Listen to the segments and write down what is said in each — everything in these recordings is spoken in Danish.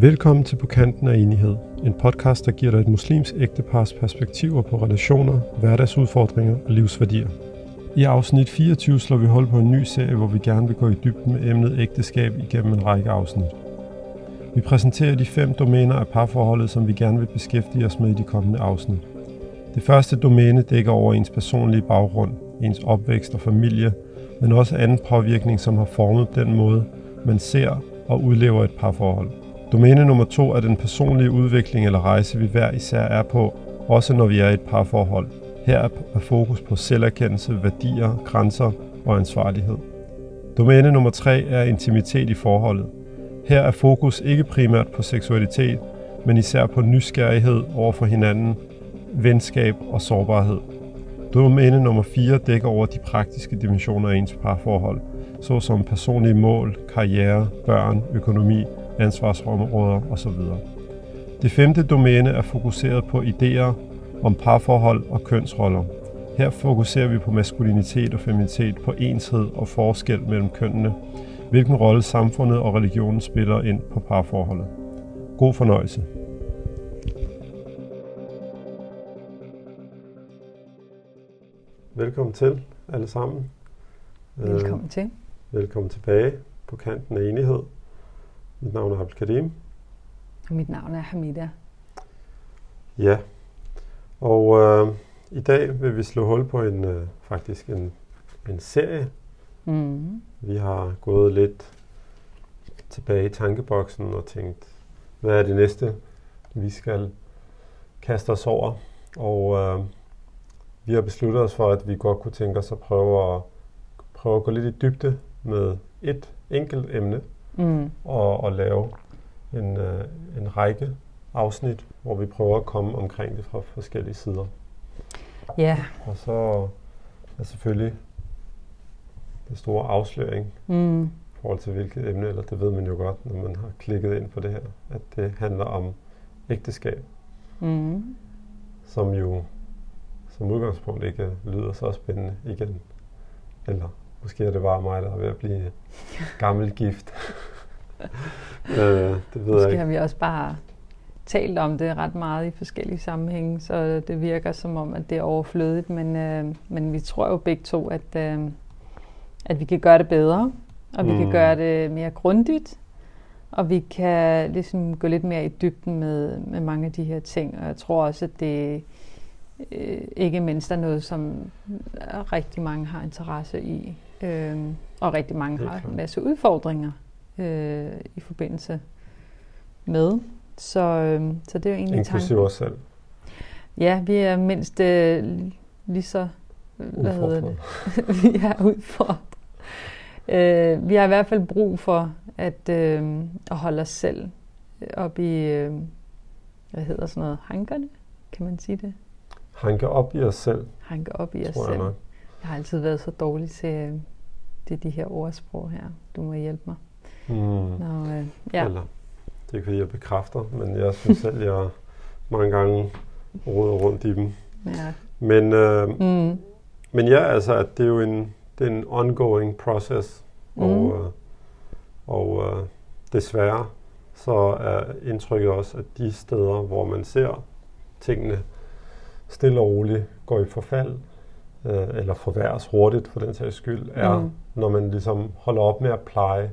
Velkommen til På Kanten af Enighed, en podcast, der giver dig et muslims ægtepars perspektiver på relationer, hverdagsudfordringer og livsværdier. I afsnit 24 slår vi hold på en ny serie, hvor vi gerne vil gå i dybden med emnet ægteskab igennem en række afsnit. Vi præsenterer de fem domæner af parforholdet, som vi gerne vil beskæftige os med i de kommende afsnit. Det første domæne dækker over ens personlige baggrund, ens opvækst og familie, men også anden påvirkning, som har formet den måde, man ser og udlever et parforhold. Domæne nummer to er den personlige udvikling eller rejse, vi hver især er på, også når vi er i et parforhold. Her er fokus på selverkendelse, værdier, grænser og ansvarlighed. Domæne nummer tre er intimitet i forholdet. Her er fokus ikke primært på seksualitet, men især på nysgerrighed over for hinanden, venskab og sårbarhed. Domæne nummer 4 dækker over de praktiske dimensioner af ens parforhold, såsom personlige mål, karriere, børn, økonomi, ansvarsområder osv. Det femte domæne er fokuseret på idéer om parforhold og kønsroller. Her fokuserer vi på maskulinitet og feminitet, på enshed og forskel mellem kønnene, hvilken rolle samfundet og religionen spiller ind på parforholdet. God fornøjelse. Velkommen til alle sammen. Velkommen til. Velkommen tilbage på kanten af enighed. Mit navn er Karim. Og mit navn er Hamida. Ja, og øh, i dag vil vi slå hul på en øh, faktisk en, en serie. Mm. Vi har gået lidt tilbage i tankeboksen og tænkt, hvad er det næste, vi skal kaste os over? Og øh, vi har besluttet os for, at vi godt kunne tænke os at prøve at, prøve at gå lidt i dybde med et enkelt emne, mm. og, og lave en, øh, en række afsnit, hvor vi prøver at komme omkring det fra forskellige sider. Ja. Og så er selvfølgelig den store afsløring mm. i forhold til hvilket emne, eller det ved man jo godt, når man har klikket ind på det her, at det handler om ægteskab. Mm. Som jo som udgangspunkt ikke lyder så spændende igen. Eller Måske er det bare mig, der er ved at blive gammel gift. Øh, det ved Måske jeg ikke. har vi også bare talt om det ret meget i forskellige sammenhænge, så det virker som om, at det er overflødigt, men, øh, men vi tror jo begge to, at, øh, at vi kan gøre det bedre, og vi mm. kan gøre det mere grundigt, og vi kan ligesom gå lidt mere i dybden med, med mange af de her ting, og jeg tror også, at det øh, ikke mindst er noget, som rigtig mange har interesse i. Øh, og rigtig mange har en masse udfordringer øh, i forbindelse med. Så, øh, så det er jo egentlig Inklusive os selv. Ja, vi er mindst øh, lige så... Hvad hedder det? vi er udfordret. Øh, vi har i hvert fald brug for at, øh, at holde os selv op i... Øh, hvad hedder sådan noget? Hankerne? Kan man sige det? Hanke op i os selv. Hanke op i os selv. Jeg, nok. jeg har altid været så dårlig til, øh, til de her ordsprog her. Du må hjælpe mig. Mm. Nå, øh, ja. Eller, det er ikke fordi, jeg bekræfter, men jeg synes selv, jeg mange gange råder rundt i dem. Ja. Men, øh, mm. men ja, altså, at det er jo en, det er en ongoing process, mm. og, øh, og øh, desværre så er indtrykket også, at de steder, hvor man ser tingene stille og roligt går i forfald, øh, eller forværres hurtigt for den sags skyld, er, mm. når man ligesom holder op med at pleje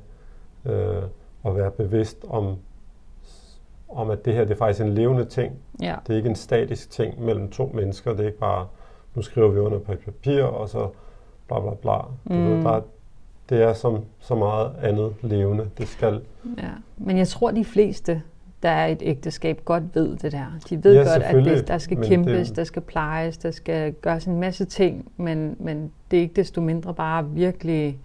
øh, og være bevidst om, om, at det her det er faktisk en levende ting. Ja. Det er ikke en statisk ting mellem to mennesker. Det er ikke bare, nu skriver vi under på et papir, og så bla bla bla. Mm. Du ved, der er, det er som så meget andet levende. Det skal... Ja. Men jeg tror, de fleste der er et ægteskab, godt ved det der. De ved ja, godt, at det, der skal kæmpes, det... der skal plejes, der skal gøres en masse ting, men, men det er ikke desto mindre bare virkelig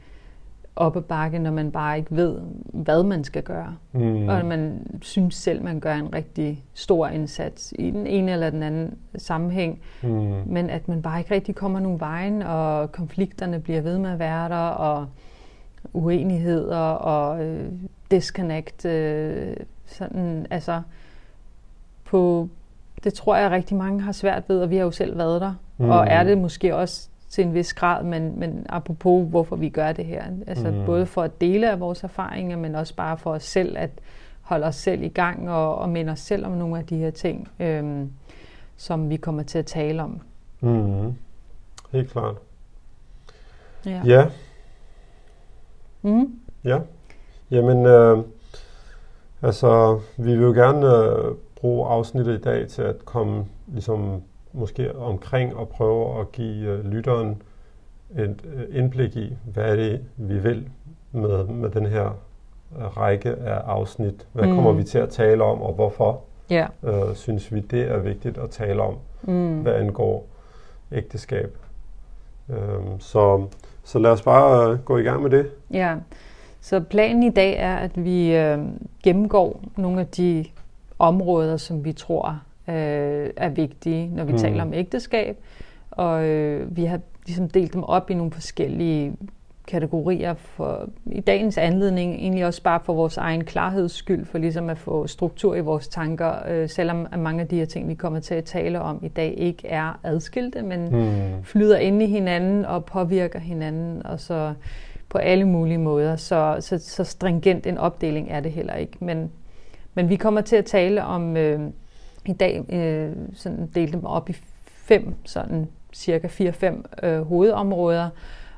op ad bakke, når man bare ikke ved, hvad man skal gøre. Mm. Og man synes selv, man gør en rigtig stor indsats i den ene eller den anden sammenhæng, mm. men at man bare ikke rigtig kommer nogen vejen, og konflikterne bliver ved med at være der, og uenigheder og øh, disconnect, øh, sådan, altså, på, det tror jeg rigtig mange har svært ved, og vi har jo selv været der, mm. og er det måske også til en vis grad, men, men apropos hvorfor vi gør det her. Altså mm. både for at dele af vores erfaringer, men også bare for os selv at holde os selv i gang og, og minde os selv om nogle af de her ting, øh, som vi kommer til at tale om. Mm. Helt klart. Ja. Ja. Mm. ja. Jamen, øh, altså, vi vil jo gerne øh, bruge afsnittet i dag til at komme ligesom måske omkring og prøve at give øh, lytteren et øh, indblik i, hvad er det, vi vil med, med den her øh, række af afsnit. Hvad mm. kommer vi til at tale om, og hvorfor yeah. øh, synes vi, det er vigtigt at tale om, mm. hvad angår ægteskab. Øhm, så, så lad os bare øh, gå i gang med det. Ja, så planen i dag er, at vi øh, gennemgår nogle af de områder, som vi tror øh, er vigtige, når vi mm. taler om ægteskab. Og øh, vi har ligesom delt dem op i nogle forskellige kategorier for i dagens anledning, egentlig også bare for vores egen klarheds skyld, for ligesom at få struktur i vores tanker, øh, selvom at mange af de her ting, vi kommer til at tale om i dag, ikke er adskilte, men mm. flyder ind i hinanden og påvirker hinanden, og så på alle mulige måder. Så, så, så stringent en opdeling er det heller ikke. Men, men vi kommer til at tale om øh, i dag, øh, sådan dele dem op i fem, sådan cirka fire-fem øh, hovedområder,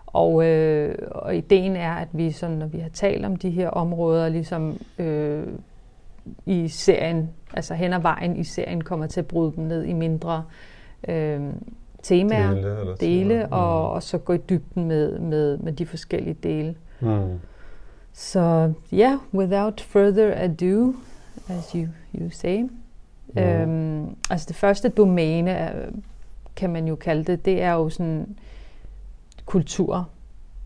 og, øh, og ideen er, at vi, sådan, når vi har talt om de her områder, ligesom øh, i serien, altså hen ad vejen i serien, kommer til at bryde dem ned i mindre øh, temaer, dele, dele og, mm. og så gå i dybden med, med, med de forskellige dele. Mm. Så ja, yeah, without further ado, as you, you say. Mm. Øhm, altså det første domæne, kan man jo kalde det, det er jo sådan kultur.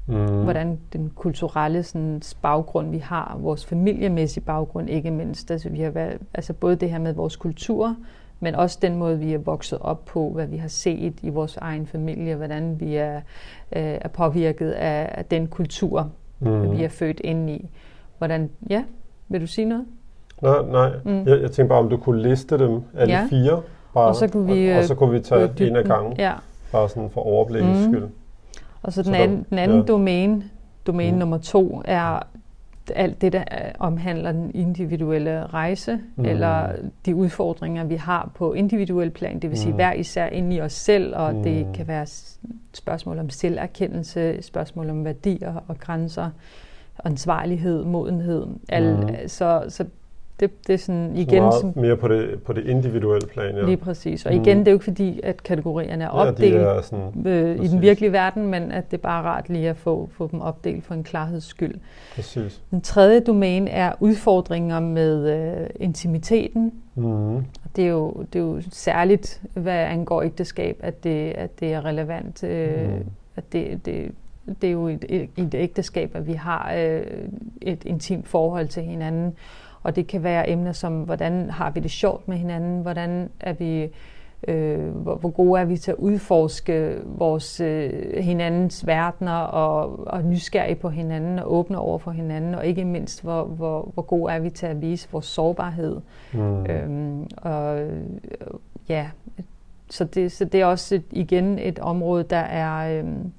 Mm. Hvordan den kulturelle sådan, baggrund, vi har, vores familiemæssige baggrund ikke mindst. Altså, vi har været, altså både det her med vores kultur, men også den måde, vi er vokset op på, hvad vi har set i vores egen familie, hvordan vi er, øh, er påvirket af, af den kultur, mm. vi er født ind i. Hvordan, ja, vil du sige noget? Nej, nej. Mm. Jeg, jeg tænkte bare, om du kunne liste dem alle ja. fire, bare, og, så kunne vi, og, og så kunne vi tage en af gangen, ja. bare sådan for overblikets mm. skyld. Og så den, så anden, den anden ja. domæne, domæne mm. nummer to, er alt det, der omhandler den individuelle rejse, mm. eller de udfordringer, vi har på individuel plan, det vil sige mm. hver især inde i os selv, og mm. det kan være spørgsmål om selverkendelse, spørgsmål om værdier og grænser, ansvarlighed, modenhed. Al, mm. så, så det, det er sådan igen... Så meget mere på det, på det individuelle plan, ja. Lige præcis. Og igen, mm. det er jo ikke fordi, at kategorierne er opdelt ja, er sådan, øh, i den virkelige verden, men at det er bare rart lige at få, få dem opdelt for en klarheds skyld. Præcis. Den tredje domæne er udfordringer med øh, intimiteten. Mm. Det, er jo, det er jo særligt, hvad angår ægteskab, at det, at det er relevant. Øh, mm. At det, det, det er jo et, et, et ægteskab, at vi har øh, et intimt forhold til hinanden. Og det kan være emner som, hvordan har vi det sjovt med hinanden, hvordan er vi, øh, hvor, hvor gode er vi til at udforske vores øh, hinandens verdener og, og nysgerrige på hinanden og åbne over for hinanden, og ikke mindst, hvor, hvor, hvor gode er vi til at vise vores sårbarhed. Mm. Øhm, og ja, så det, så det er også et, igen et område, der er øhm,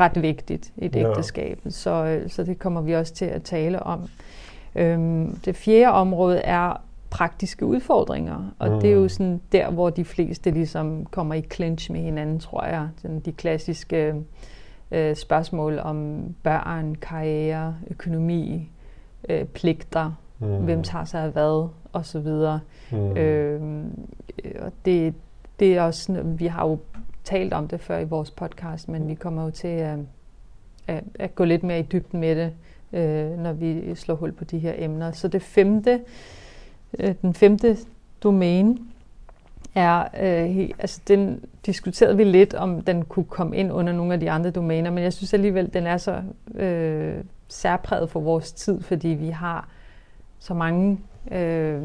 ret vigtigt i et ja. ægteskab. Så, øh, så det kommer vi også til at tale om. Øhm, det fjerde område er praktiske udfordringer, og mm. det er jo sådan der, hvor de fleste ligesom kommer i clinch med hinanden, tror jeg. Sådan de klassiske øh, spørgsmål om børn, karriere, økonomi, øh, pligter, mm. hvem tager sig af hvad, og så videre. Mm. Øhm, og det, det er også, vi har jo talt om det før i vores podcast, men vi kommer jo til at, at, at gå lidt mere i dybden med det øh, når vi slår hul på de her emner. Så det femte, øh, den femte domæne er, øh, altså den diskuterede vi lidt, om den kunne komme ind under nogle af de andre domæner, men jeg synes alligevel, den er så øh, særpræget for vores tid, fordi vi har så mange øh,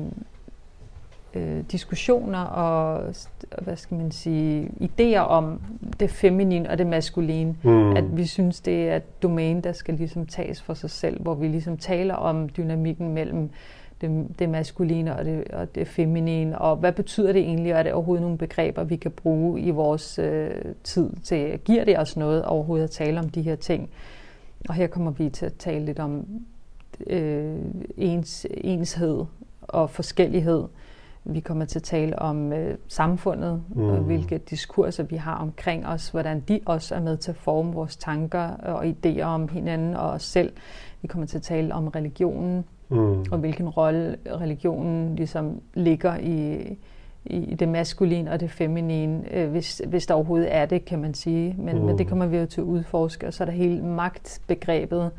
øh, diskussioner og hvad skal man sige, idéer om det feminine og det maskuline. Mm. At vi synes, det er et domæne, der skal ligesom tages for sig selv, hvor vi ligesom taler om dynamikken mellem det, det maskuline og det, og det feminine, og hvad betyder det egentlig, og er det overhovedet nogle begreber, vi kan bruge i vores øh, tid til, giver det os noget overhovedet at tale om de her ting? Og her kommer vi til at tale lidt om øh, ens, enshed og forskellighed. Vi kommer til at tale om øh, samfundet, mm. og hvilke diskurser vi har omkring os, hvordan de også er med til at forme vores tanker og idéer om hinanden og os selv. Vi kommer til at tale om religionen, mm. og hvilken rolle religionen ligesom ligger i, i det maskuline og det feminine, øh, hvis, hvis der overhovedet er det, kan man sige. Men, mm. men det kommer vi jo til at udforske, og så er der hele magtbegrebet,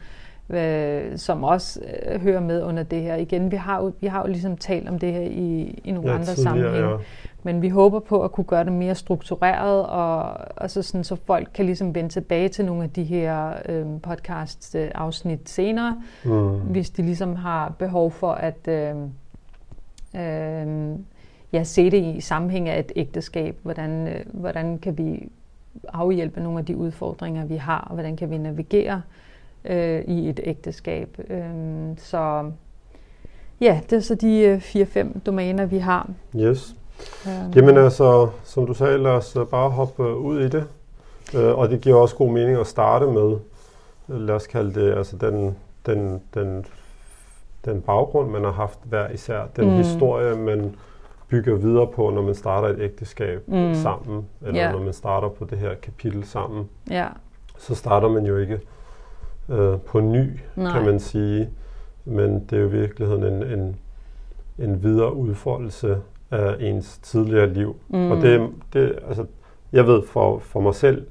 øh, som også øh, hører med under det her. Igen, vi har jo, vi har jo ligesom talt om det her i, i nogle ja, andre sammenhænge, ja. men vi håber på at kunne gøre det mere struktureret, og altså sådan, så folk kan ligesom vende tilbage til nogle af de her øh, podcast-afsnit senere, mm. hvis de ligesom har behov for at øh, øh, ja, se det i sammenhæng af et ægteskab. Hvordan, øh, hvordan kan vi afhjælpe nogle af de udfordringer, vi har, og hvordan kan vi navigere øh, i et ægteskab. Øh, så ja, det er så de 4-5 øh, domæner, vi har. Yes. Um, Jamen altså, som du sagde, lad os bare hoppe ud i det. Øh, og det giver også god mening at starte med, lad os kalde det, altså den, den, den, den baggrund, man har haft hver især, den mm. historie, man bygger videre på, når man starter et ægteskab mm. sammen, eller yeah. når man starter på det her kapitel sammen. Yeah. Så starter man jo ikke øh, på ny, Nej. kan man sige. Men det er jo i virkeligheden en, en, en videre udfoldelse af ens tidligere liv. Mm. Og det, det, altså, jeg ved for, for mig selv,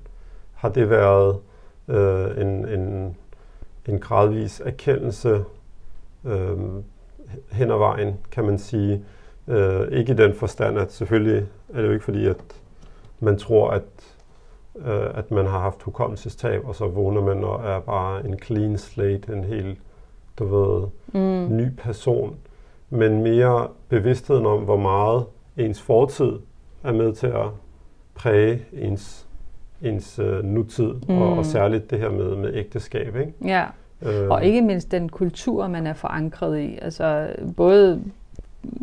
har det været øh, en, en, en gradvis erkendelse øh, hen ad vejen, kan man sige. Øh, ikke i den forstand, at selvfølgelig er det jo ikke fordi, at man tror, at øh, at man har haft hukommelsestab, og så vågner man og er bare en clean slate, en helt, du ved, mm. ny person. Men mere bevidstheden om, hvor meget ens fortid er med til at præge ens, ens øh, nutid, mm. og, og mm. særligt det her med, med ægteskab. Ikke? Ja, øh. og ikke mindst den kultur, man er forankret i. Altså både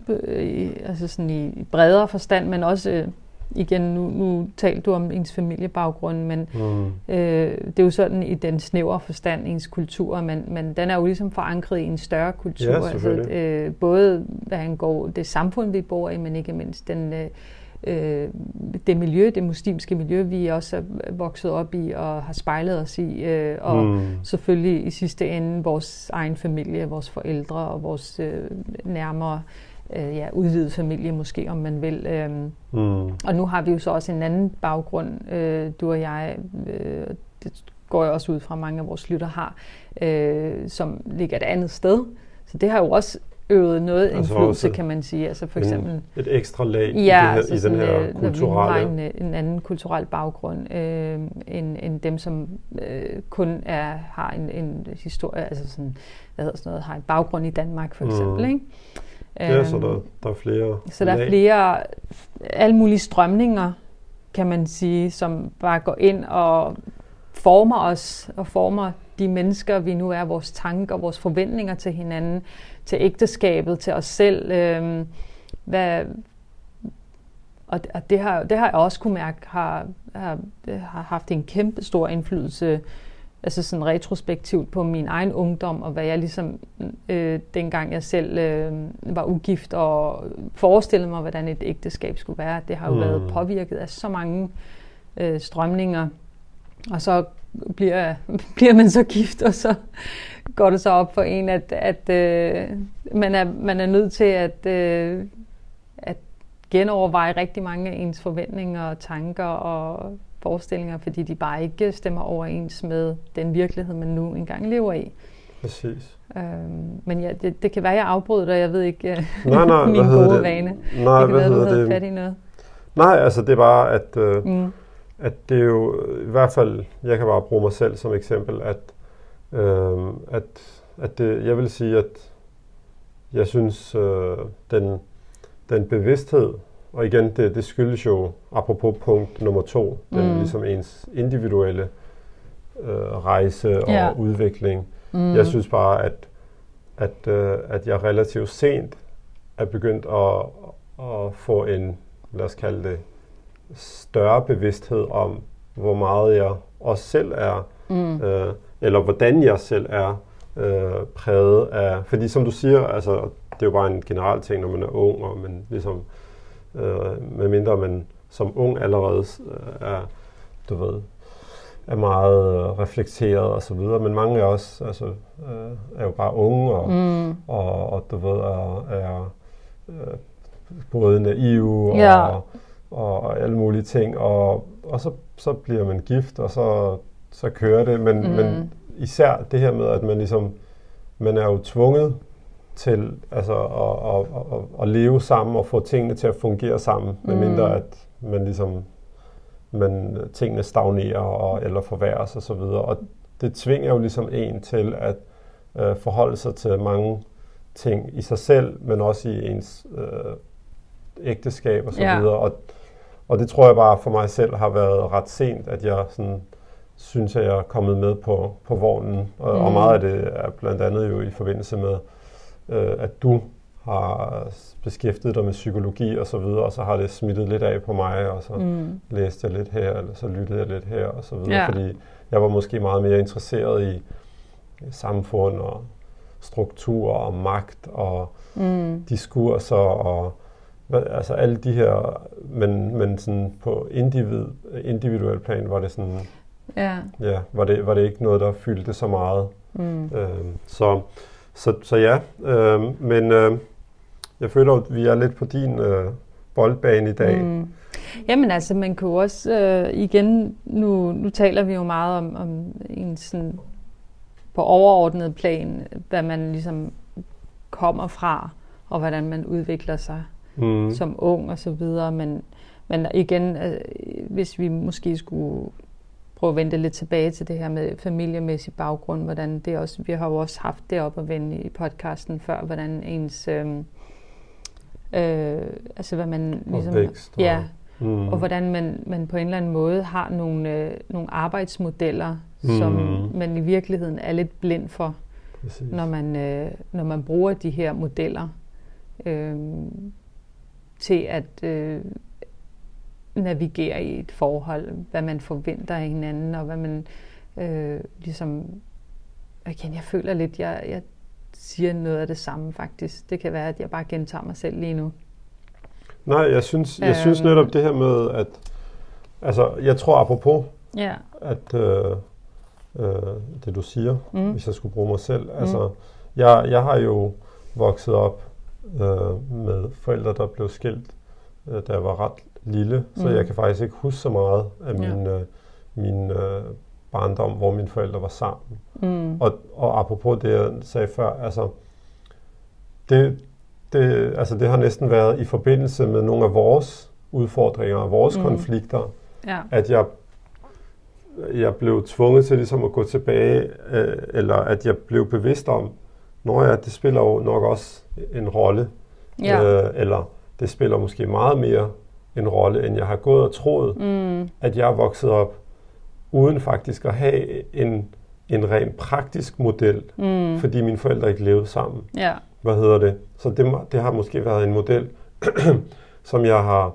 øh, altså sådan i bredere forstand, men også igen, nu, nu talte du om ens familiebaggrund, men mm. øh, det er jo sådan i den snævre forstand, ens kultur, men, men den er jo ligesom forankret i en større kultur. Ja, altså, øh, både hvad angår det samfund, vi bor i, men ikke mindst den, øh, det miljø, det muslimske miljø, vi også er vokset op i og har spejlet os i, øh, og mm. selvfølgelig i sidste ende vores egen familie, vores forældre og vores øh, nærmere øh, ja, udvidet familie måske, om man vil. Øh, mm. Og nu har vi jo så også en anden baggrund, øh, du og jeg, øh, det går jeg også ud fra, mange af vores lytter har, øh, som ligger et andet sted. Så det har jo også øvet noget altså indflydelse, kan man sige. Altså for eksempel, et ekstra lag ja, i, det her, altså i den her kulturelle... Når vi har en, en anden kulturel baggrund, øh, end, end dem, som øh, kun er, har en, en historie, altså sådan, hvad hedder sådan noget, har en baggrund i Danmark for eksempel. Mm. Ikke? Ja, så der, der er flere Så der er flere, alle mulige strømninger, kan man sige, som bare går ind og former os, og former de mennesker, vi nu er, vores tanker, vores forventninger til hinanden, til ægteskabet, til os selv. Øh, hvad, og og det, har, det har jeg også kunne mærke, har, har, har haft en kæmpe stor indflydelse altså sådan retrospektivt på min egen ungdom, og hvad jeg ligesom, øh, dengang jeg selv øh, var ugift, og forestillede mig, hvordan et ægteskab skulle være. Det har jo mm. været påvirket af så mange øh, strømninger, og så bliver, bliver man så gift, og så går det så op for en, at, at øh, man, er, man er nødt til at, øh, at genoverveje rigtig mange af ens forventninger og tanker og forestillinger, fordi de bare ikke stemmer overens med den virkelighed, man nu engang lever i. Præcis. Øhm, men ja, det, det kan være, jeg afbryder dig. Jeg ved ikke nej, nej, min gode det? vane. Nej, det kan være, du havde det? fat i noget. Nej, altså det er bare, at, øh, mm. at det er jo i hvert fald, jeg kan bare bruge mig selv som eksempel, at, øh, at, at det, jeg vil sige, at jeg synes, øh, den, den bevidsthed, og igen, det, det skyldes jo, apropos punkt nummer to, den mm. ligesom ens individuelle øh, rejse og yeah. udvikling. Mm. Jeg synes bare, at, at, øh, at jeg relativt sent er begyndt at, at få en, lad os kalde det, større bevidsthed om, hvor meget jeg også selv er, mm. øh, eller hvordan jeg selv er øh, præget af, fordi som du siger, altså, det er jo bare en generel ting, når man er ung, og man ligesom, øh, medmindre man som ung allerede øh, er, du ved, er meget øh, reflekteret og så videre, men mange af os altså, øh, er jo bare unge og, mm. og, og du ved, er, er øh, både naive og, ja. og, og alle mulige ting, og, og så, så bliver man gift, og så, så kører det, men, mm. men især det her med, at man ligesom, man er jo tvunget til altså, at, at, at, at leve sammen og få tingene til at fungere sammen, mm. medmindre at man ligesom men tingene stagnerer og, eller forværres og så videre. Og det tvinger jo ligesom en til at øh, forholde sig til mange ting i sig selv, men også i ens øh, ægteskab og så ja. videre. Og, og det tror jeg bare for mig selv har været ret sent, at jeg sådan, synes, at jeg er kommet med på, på vognen. Og, mm. og meget af det er blandt andet jo i forbindelse med, øh, at du har beskæftiget dig med psykologi og så videre, og så har det smittet lidt af på mig, og så mm. læste jeg lidt her, eller så lyttede jeg lidt her, og så videre, ja. fordi jeg var måske meget mere interesseret i samfund og struktur og magt og mm. diskurser og altså alle de her, men, men sådan på individ, individuel plan var det sådan, ja, ja var, det, var det ikke noget, der fyldte så meget. Mm. Øhm, så, så, så ja, øhm, men øh, jeg føler, at vi er lidt på din øh, boldbane i dag. Mm. Jamen altså, man kan jo også, øh, igen, nu, nu taler vi jo meget om, om en sådan på overordnet plan, hvad man ligesom kommer fra, og hvordan man udvikler sig mm. som ung og så videre. Men, men igen, øh, hvis vi måske skulle prøve at vende lidt tilbage til det her med familiemæssig baggrund, hvordan det også, vi har jo også haft det op at vende i podcasten før, hvordan ens øh, Øh, altså hvad man ligesom... Vækst. Ja, mm. og hvordan man, man på en eller anden måde har nogle, øh, nogle arbejdsmodeller, mm. som man i virkeligheden er lidt blind for, når man, øh, når man bruger de her modeller øh, til at øh, navigere i et forhold, hvad man forventer af hinanden, og hvad man øh, ligesom... Igen, jeg føler lidt, jeg, jeg siger noget af det samme faktisk. Det kan være, at jeg bare gentager mig selv lige nu. Nej, jeg synes, jeg øhm, synes netop det her med, at altså, jeg tror apropos, ja. at øh, øh, det du siger, mm. hvis jeg skulle bruge mig selv, mm. altså, jeg, jeg har jo vokset op øh, med forældre, der blev skilt, øh, da jeg var ret lille, mm. så jeg kan faktisk ikke huske så meget af min, ja. øh, min øh, barndom, hvor mine forældre var sammen. Mm. Og, og apropos det, jeg sagde før, altså, det, det, altså det har næsten været i forbindelse med nogle af vores udfordringer og vores mm. konflikter, ja. at jeg, jeg blev tvunget til ligesom at gå tilbage, øh, eller at jeg blev bevidst om, når jeg, det spiller jo nok også en rolle, ja. øh, eller det spiller måske meget mere en rolle, end jeg har gået og troet, mm. at jeg er vokset op uden faktisk at have en, en rent praktisk model, mm. fordi mine forældre ikke levede sammen. Ja. Hvad hedder det? Så det, det har måske været en model, som jeg har,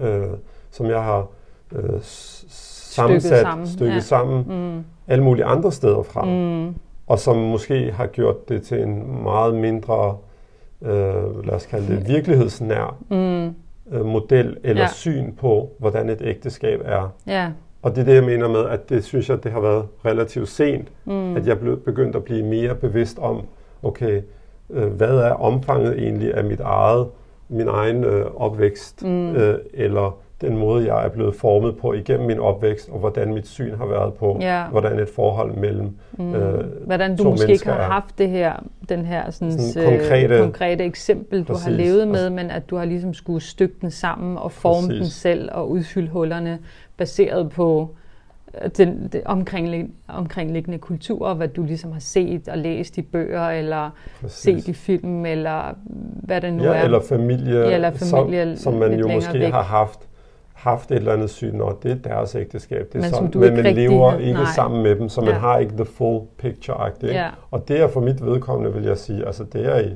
øh, som jeg har øh, sammensat, stykket sammen, stykket ja. sammen mm. alle mulige andre steder fra. Mm. Og som måske har gjort det til en meget mindre, øh, lad os kalde det, virkelighedsnær mm. Øh, model eller ja. syn på, hvordan et ægteskab er. Ja. Og det er det, jeg mener med, at det synes jeg, det har været relativt sent, mm. at jeg blev begyndt at blive mere bevidst om, okay, øh, hvad er omfanget egentlig af mit eget, min egen øh, opvækst, mm. øh, eller den måde, jeg er blevet formet på igennem min opvækst, og hvordan mit syn har været på, ja. hvordan et forhold mellem mm. øh, Hvordan du måske ikke har er. haft det her, den her sådan, sådan konkrete, øh, konkrete eksempel, præcis. du har levet med, men at du har ligesom skulle stykke den sammen og forme præcis. den selv og udfylde hullerne baseret på øh, den, den omkringliggende, omkringliggende kultur, hvad du ligesom har set og læst i bøger, eller Præcis. set i film, eller hvad det nu ja, er. Eller familie, eller familie som, som man jo måske væk. har haft haft et eller andet syn, og det er deres ægteskab. Det er men sådan, men man lever har, ikke nej. sammen med dem, så man ja. har ikke the full picture. Ikke? Ja. Og det er for mit vedkommende, vil jeg sige, altså det er i,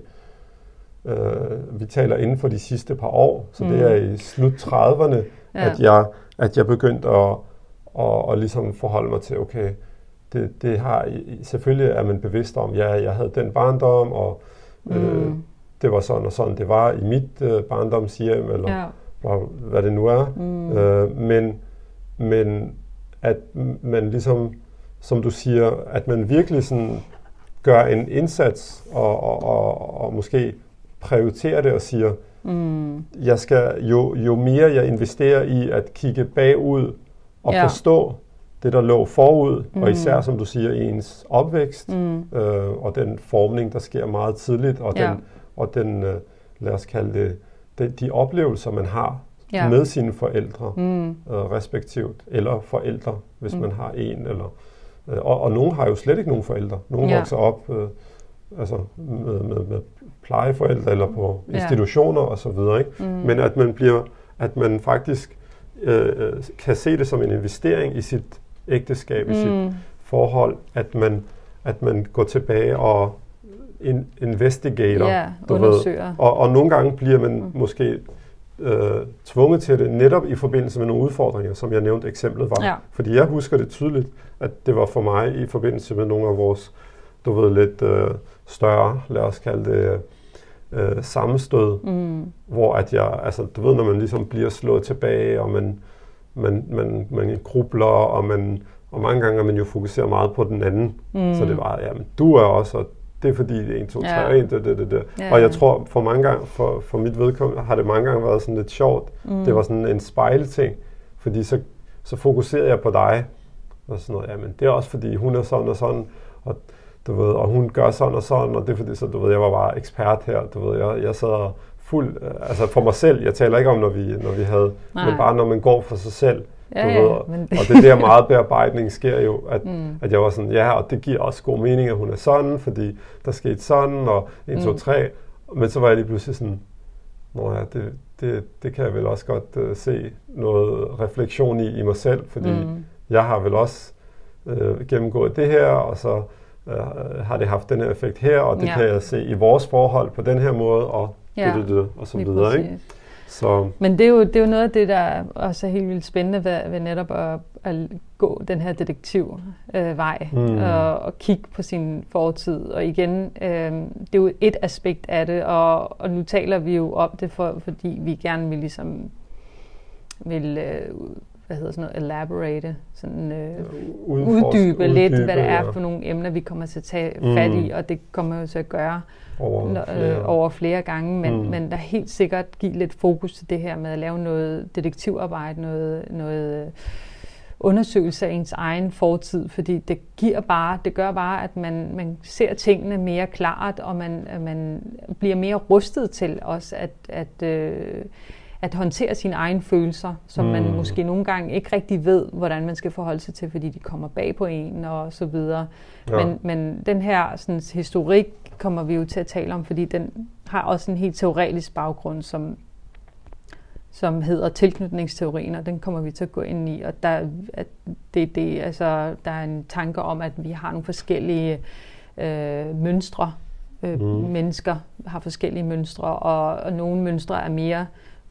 øh, vi taler inden for de sidste par år, så mm. det er i slut 30'erne, ja. at jeg at jeg begyndte at, at, at ligesom forholde mig til, okay, det, det har, selvfølgelig er man bevidst om, ja, jeg havde den barndom, og øh, mm. det var sådan og sådan, det var i mit øh, barndomshjem, eller ja. Hvad, hvad det nu er. Mm. Øh, men, men at man ligesom, som du siger, at man virkelig sådan gør en indsats, og, og, og, og måske prioriterer det og siger, mm. jeg skal, jo, jo mere jeg investerer i at kigge bagud og ja. forstå, det, der lå forud, mm. og især, som du siger, ens opvækst, mm. øh, og den formning, der sker meget tidligt, og ja. den, og den øh, lad os kalde det, de, de oplevelser, man har ja. med sine forældre, mm. øh, respektivt, eller forældre, hvis mm. man har en, eller øh, og, og nogen har jo slet ikke nogen forældre. Nogle ja. vokser op øh, altså med, med, med plejeforældre, eller på institutioner ja. og så videre, ikke? Mm. Men at man bliver, at man faktisk øh, øh kan se det som en investering i sit ægteskab, mm. i sit forhold, at man, at man går tilbage og in, investigator. Ja, du undersøger. Ved. Og, og nogle gange bliver man mm. måske øh, tvunget til det netop i forbindelse med nogle udfordringer, som jeg nævnte eksemplet var. Ja. Fordi jeg husker det tydeligt, at det var for mig i forbindelse med nogle af vores, du ved, lidt øh, større, lad os kalde det, øh, sammenstød, mm. hvor at jeg, altså du ved, når man ligesom bliver slået tilbage, og man man, man, man grubler, og, man, og mange gange er man jo fokuseret meget på den anden. Mm. Så det var, jamen, du er også, og det er fordi, det er 1, 2, 3, ja. 1, det, det, det, det. Ja. Og jeg tror, for mange gange, for, for mit vedkommende, har det mange gange været sådan lidt sjovt. Mm. Det var sådan en spejlting, fordi så, så fokuserede jeg på dig, og sådan noget, jamen, det er også fordi, hun er sådan og sådan, og du ved, og hun gør sådan og sådan, og det er fordi, så du ved, jeg var bare ekspert her, du ved, jeg, jeg sad fuld, altså for mig selv, jeg taler ikke om, når vi, når vi havde, Nej. men bare når man går for sig selv. Ja, du ved, ja, men... og det der meget bearbejdning sker jo, at, mm. at jeg var sådan, ja, og det giver også god mening, at hun er sådan, fordi der skete sådan, og 1, mm. 2, 3. Men så var jeg lige pludselig sådan, nå ja, det, det, det kan jeg vel også godt uh, se noget refleksion i i mig selv, fordi mm. jeg har vel også uh, gennemgået det her, og så uh, har det haft den her effekt her, og det ja. kan jeg se i vores forhold på den her måde, og ja, det, det, det, og så videre. Ikke? Så. Men det er, jo, det er jo noget af det, der også er helt vildt spændende ved, ved netop at, at gå den her detektivvej øh, mm. og, og kigge på sin fortid. Og igen, øh, det er jo et aspekt af det, og, og nu taler vi jo om det, for, fordi vi gerne vil ligesom vil øh, hvad hedder sådan noget, elaborate, sådan øh, uddybe, uddybe lidt, hvad det er for nogle emner, vi kommer til at tage mm. fat i, og det kommer jo til at gøre over, når, flere. Øh, over flere gange, men, mm. men der helt sikkert give lidt fokus til det her med at lave noget detektivarbejde, noget, noget undersøgelse af ens egen fortid, fordi det giver bare, det gør bare, at man, man ser tingene mere klart, og man, man bliver mere rustet til også at, at øh, at håndtere sine egne følelser, som mm. man måske nogle gange ikke rigtig ved, hvordan man skal forholde sig til, fordi de kommer bag på en og så videre. Ja. Men, men den her sådan, historik kommer vi jo til at tale om, fordi den har også en helt teoretisk baggrund, som, som hedder tilknytningsteorien, og den kommer vi til at gå ind i. Og der, at det, det, altså, der er en tanke om, at vi har nogle forskellige øh, mønstre. Øh, mm. Mennesker har forskellige mønstre, og, og nogle mønstre er mere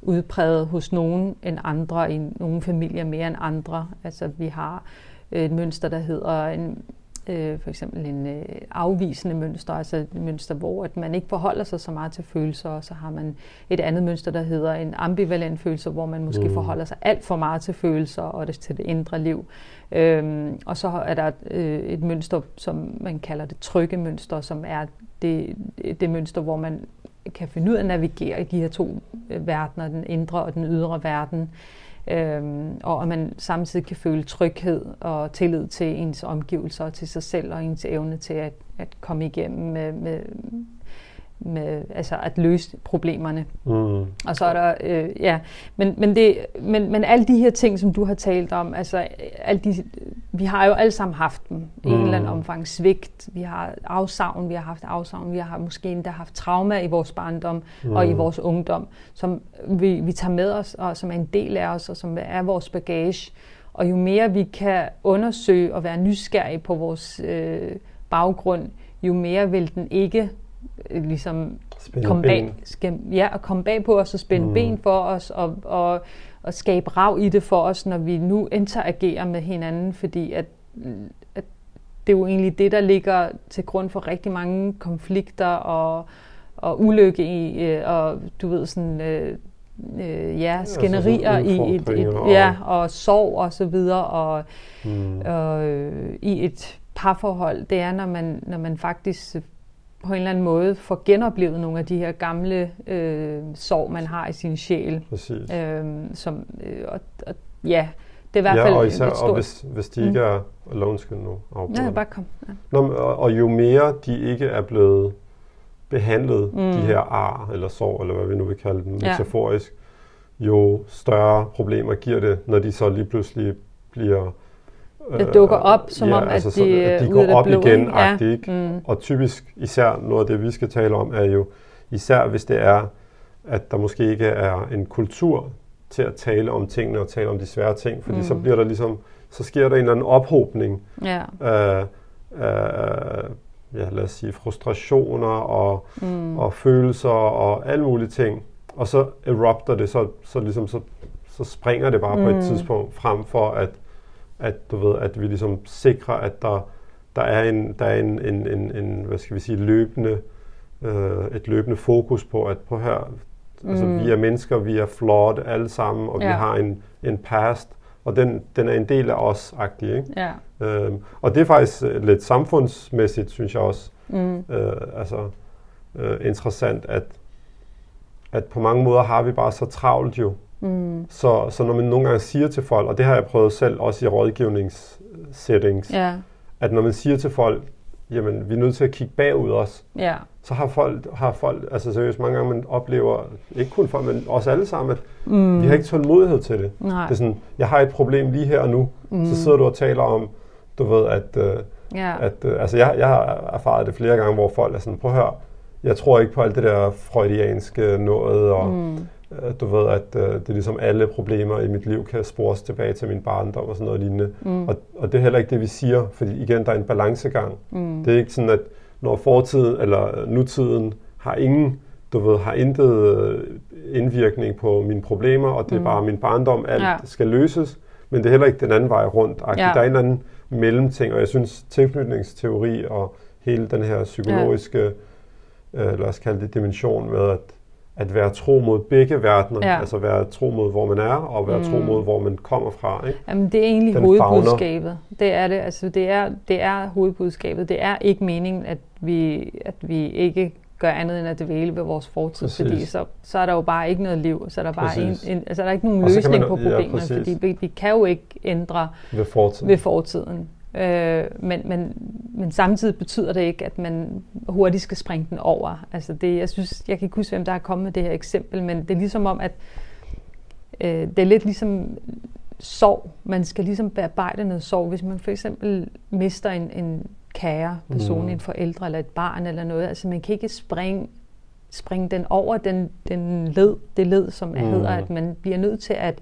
udpræget hos nogen end andre, i nogle familier mere end andre. Altså vi har et mønster, der hedder en, øh, for eksempel en øh, afvisende mønster, altså et mønster, hvor at man ikke forholder sig så meget til følelser, og så har man et andet mønster, der hedder en ambivalent følelse, hvor man måske mm. forholder sig alt for meget til følelser og det til det indre liv. Øhm, og så er der øh, et mønster, som man kalder det trygge mønster, som er det, det mønster, hvor man kan finde ud af at navigere i de her to øh, verdener, den indre og den ydre verden. Øhm, og at man samtidig kan føle tryghed og tillid til ens omgivelser og til sig selv og ens evne til at, at komme igennem med, med, med, altså at løse problemerne. Mm. Og så er der, øh, ja, men, men, det, men, men alle de her ting, som du har talt om, altså alle de, vi har jo alle sammen haft dem i mm. en eller anden mm. omfang. Svigt, vi har afsavn, vi har haft afsavn, vi har måske endda haft trauma i vores barndom mm. og i mm. vores ungdom, som vi, vi tager med os, og som er en del af os, og som er vores bagage. Og jo mere vi kan undersøge og være nysgerrige på vores øh, baggrund, jo mere vil den ikke Øh, ligesom komme bag, skal, ja, at komme bag på os og spænde mm. ben for os og, og, og skabe rav i det for os, når vi nu interagerer med hinanden, fordi at, at det er jo egentlig det, der ligger til grund for rigtig mange konflikter og, og ulykke i, øh, og du ved sådan, øh, øh, ja, skænderier altså i et, et, ja, og sorg og så videre, og, mm. og øh, i et parforhold, det er, når man, når man faktisk på en eller anden måde får genoplevet nogle af de her gamle øh, sorg, man har i sin sjæl. Præcis. Øhm, som, øh, og, og, ja, det er i hvert fald ja, og især, stort... og hvis, hvis de ikke mm. er... Eller undskyld nu. Ja, bare kom. Ja. Nå, og, og jo mere de ikke er blevet behandlet, mm. de her ar eller sår, eller hvad vi nu vil kalde dem, ja. metaforisk, jo større problemer giver det, når de så lige pludselig bliver det dukker op, som ja, om, altså, at de, at de går op blå, igen, ja. ikke? Mm. Og typisk, især noget af det, vi skal tale om, er jo, især hvis det er, at der måske ikke er en kultur til at tale om tingene og tale om de svære ting, fordi mm. så bliver der ligesom, så sker der en eller anden ophobning ja. af, af ja, lad os sige, frustrationer og, mm. og følelser og alle mulige ting. Og så erupter det, så, så, ligesom, så, så springer det bare mm. på et mm. tidspunkt frem for, at at du ved, at vi ligesom sikrer, at der, der er en, der er en, en, en, en hvad skal vi sige, løbende, øh, et løbende fokus på, at på her, altså, mm. altså vi er mennesker, vi er flawed alle sammen, og ja. vi har en, en past, og den, den er en del af os, agtig, ikke? Ja. Øhm, og det er faktisk øh, lidt samfundsmæssigt, synes jeg også, mm. øh, altså, øh, interessant, at, at på mange måder har vi bare så travlt jo, Mm. Så, så når man nogle gange siger til folk, og det har jeg prøvet selv også i rådgivningssettings, ja. at når man siger til folk, jamen vi er nødt til at kigge bagud også, ja. så har folk, har folk, altså seriøst mange gange man oplever, ikke kun folk, men også alle sammen, at mm. vi har ikke tålmodighed til det. Nej. Det er sådan, jeg har et problem lige her og nu, mm. så sidder du og taler om, du ved, at, øh, ja. at øh, altså jeg, jeg har erfaret det flere gange, hvor folk er sådan, prøv at høre, jeg tror ikke på alt det der freudianske noget, og mm du ved, at øh, det er ligesom alle problemer i mit liv kan spores tilbage til min barndom og sådan noget lignende. Mm. Og, og det er heller ikke det, vi siger, fordi igen, der er en balancegang. Mm. Det er ikke sådan, at når fortiden eller nutiden har ingen, du ved, har intet øh, indvirkning på mine problemer, og det er mm. bare min barndom, alt ja. skal løses, men det er heller ikke den anden vej rundt. Ja. Der er en anden mellemting, og jeg synes, tilknytningsteori og hele den her psykologiske, ja. øh, lad os kalde det dimension med, at at være tro mod begge verdener, ja. altså være tro mod, hvor man er, og være mm. tro mod, hvor man kommer fra. Ikke? Jamen, det er egentlig Den hovedbudskabet. Fagner. Det er det. Altså, det er, det er hovedbudskabet. Det er ikke meningen, at vi, at vi ikke gør andet end at dvæle ved vores fortid, præcis. fordi så, så er der jo bare ikke noget liv, så er der bare en, en, altså, der er ikke nogen løsning man, på problemerne, ja, fordi vi, vi kan jo ikke ændre ved fortiden. Ved fortiden. Øh, men, men, men samtidig betyder det ikke, at man hurtigt skal springe den over. Altså det, jeg synes, jeg kan ikke huske, hvem der har kommet med det her eksempel, men det er ligesom om, at øh, det er lidt ligesom sorg. Man skal ligesom bearbejde noget sorg. Hvis man for eksempel mister en, en kære person, mm. en forældre eller et barn eller noget, altså man kan ikke springe springe den over den, den led, det led, som mm. hedder, at man bliver nødt til at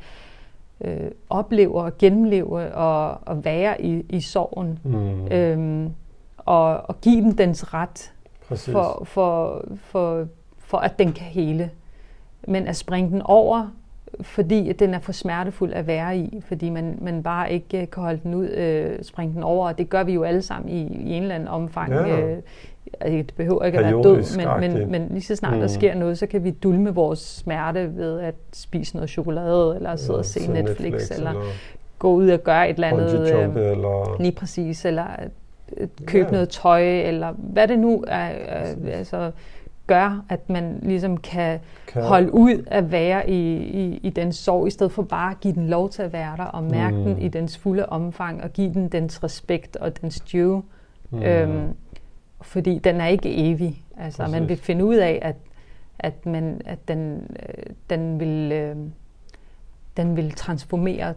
øh, opleve og gennemleve og, og være i, i sorgen. Mm. Øhm, og, og give den dens ret for, for, for, for, at den kan hele. Men at springe den over, fordi den er for smertefuld at være i, fordi man, man bare ikke kan holde den ud, øh, springe den over, og det gør vi jo alle sammen i, i en eller anden omfang. Ja. Øh, altså, det behøver ikke at være død, men, men, men lige så snart mm. der sker noget, så kan vi dulme vores smerte ved at spise noget chokolade, eller sidde ja, og se Netflix, Netflix eller, eller gå ud og gøre et eller andet. Øh, eller... Lige præcis, eller øh, købe ja. noget tøj, eller hvad det nu er. Øh, altså, gør, at man ligesom kan, kan holde ud at være i, i, i den sorg, i stedet for bare at give den lov til at være der, og mærke mm. den i dens fulde omfang, og give den dens respekt og dens due. Mm. Øhm, fordi den er ikke evig. Altså, Præcis. man vil finde ud af, at, at, man, at den, øh, den, vil, øh, den vil transformere.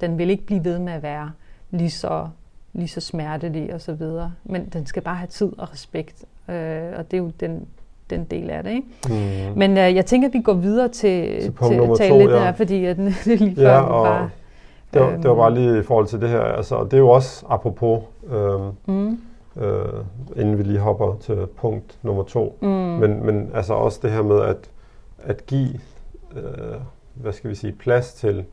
Den vil ikke blive ved med at være lige så, lige så smertelig og så videre. Men den skal bare have tid og respekt. Øh, og det er jo den, den del af det. Ikke? Mm. Men øh, jeg tænker, at vi går videre til, til, til at tale to, lidt ja. her, fordi at, det er lige før ja, og bare... Det var, det var bare lige i forhold til det her. Altså, det er jo også apropos... Øh, mm øh, inden vi lige hopper til punkt nummer to. Mm. Men, men altså også det her med at, at give, øh, hvad skal vi sige, plads til,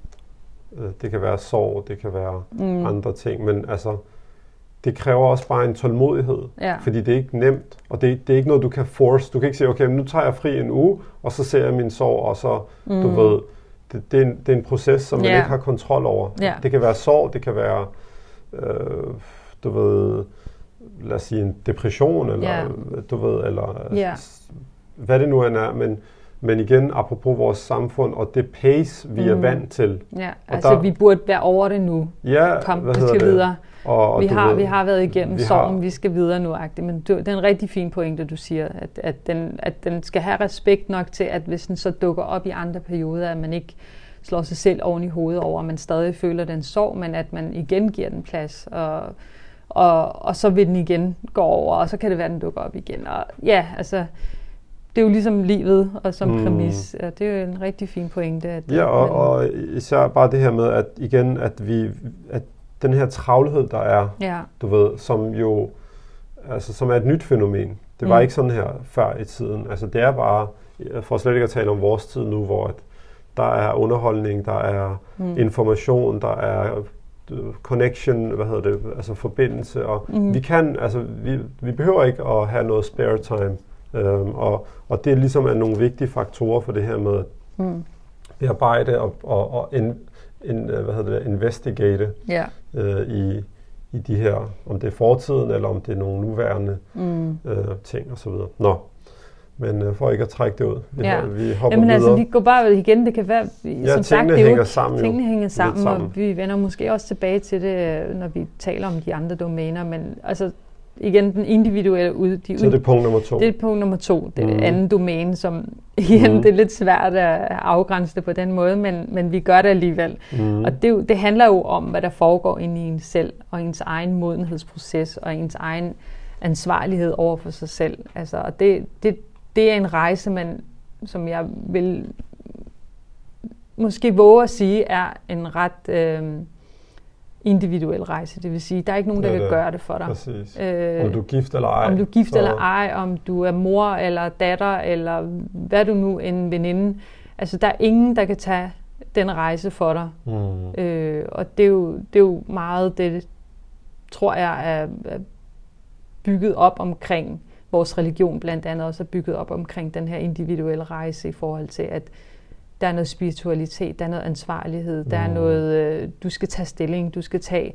øh, det kan være sorg, det kan være mm. andre ting, men altså det kræver også bare en tålmodighed, ja. fordi det er ikke nemt, og det, det er ikke noget, du kan force. Du kan ikke sige, okay, nu tager jeg fri en uge, og så ser jeg min sorg, og så, mm. du ved, det, det, er en, det er en proces, som man ikke har kontrol over. Ja. Det kan være sorg, det kan være, øh, du ved, lad os sige en depression, eller ja. du ved, eller ja. hvad det nu end er, men men igen, apropos vores samfund og det pace, vi mm. er vant til. Ja, og altså der, vi burde være over det nu. Ja, Kom, vi skal det? videre. Og, og vi, har, ved, vi har været igennem vi sorgen, har, vi skal videre nu. -agtigt. Men det er en rigtig fin pointe, du siger, at, at, den, at den skal have respekt nok til, at hvis den så dukker op i andre perioder, at man ikke slår sig selv oven i hovedet over, at man stadig føler den sorg, men at man igen giver den plads. Og, og, og så vil den igen gå over, og så kan det være, den dukker op igen. Og ja, altså det er jo ligesom livet og som mm. præmis. Ja, det er jo en rigtig fin pointe. At, ja, og, man, og især bare det her med, at igen, at vi, at den her travlhed, der er, ja. du ved, som jo, altså som er et nyt fænomen. Det var mm. ikke sådan her før i tiden. Altså det er bare, for slet ikke at tale om vores tid nu, hvor at der er underholdning, der er mm. information, der er connection, hvad hedder det, altså forbindelse, og mm. vi kan, altså vi, vi behøver ikke at have noget spare time. Øhm, og, og det er ligesom er nogle vigtige faktorer for det her med at mm. bearbejde og, og, og in, in, øh, hvad hedder det, investigate ja. øh, i, i de her, om det er fortiden, eller om det er nogle nuværende mm. øh, ting osv. Nå, men øh, for ikke at trække det ud. Vi, ja. vi hopper Jamen altså, videre. altså, vi går bare igen. Det kan være, ja, som sagt, det hænger jo, sammen. Tingene hænger sammen, sammen, og vi vender måske også tilbage til det, når vi taler om de andre domæner. Men altså, igen den individuelle ud. De så det er punkt nummer to. Det er punkt nummer to. Det er mm. det andet domæne, som igen, mm. det er lidt svært at afgrænse det på den måde, men, men vi gør det alligevel. Mm. Og det, det handler jo om, hvad der foregår inde i ens selv, og ens egen modenhedsproces, og ens egen ansvarlighed over for sig selv. Altså, og det, det, det er en rejse, man, som jeg vil måske våge at sige, er en ret... Øh, individuel rejse. Det vil sige, der er ikke nogen, der ja, kan gøre det for dig. Præcis. Øh, om du er gift eller ej. Om du er gift så... eller ej, om du er mor eller datter, eller hvad du nu en veninde. Altså, der er ingen, der kan tage den rejse for dig. Mm. Øh, og det er, jo, det er jo meget det, tror jeg, er, er bygget op omkring vores religion blandt andet også er bygget op omkring den her individuelle rejse i forhold til, at der er noget spiritualitet, der er noget ansvarlighed, mm. der er mm. noget, øh, du skal tage stilling, du skal tage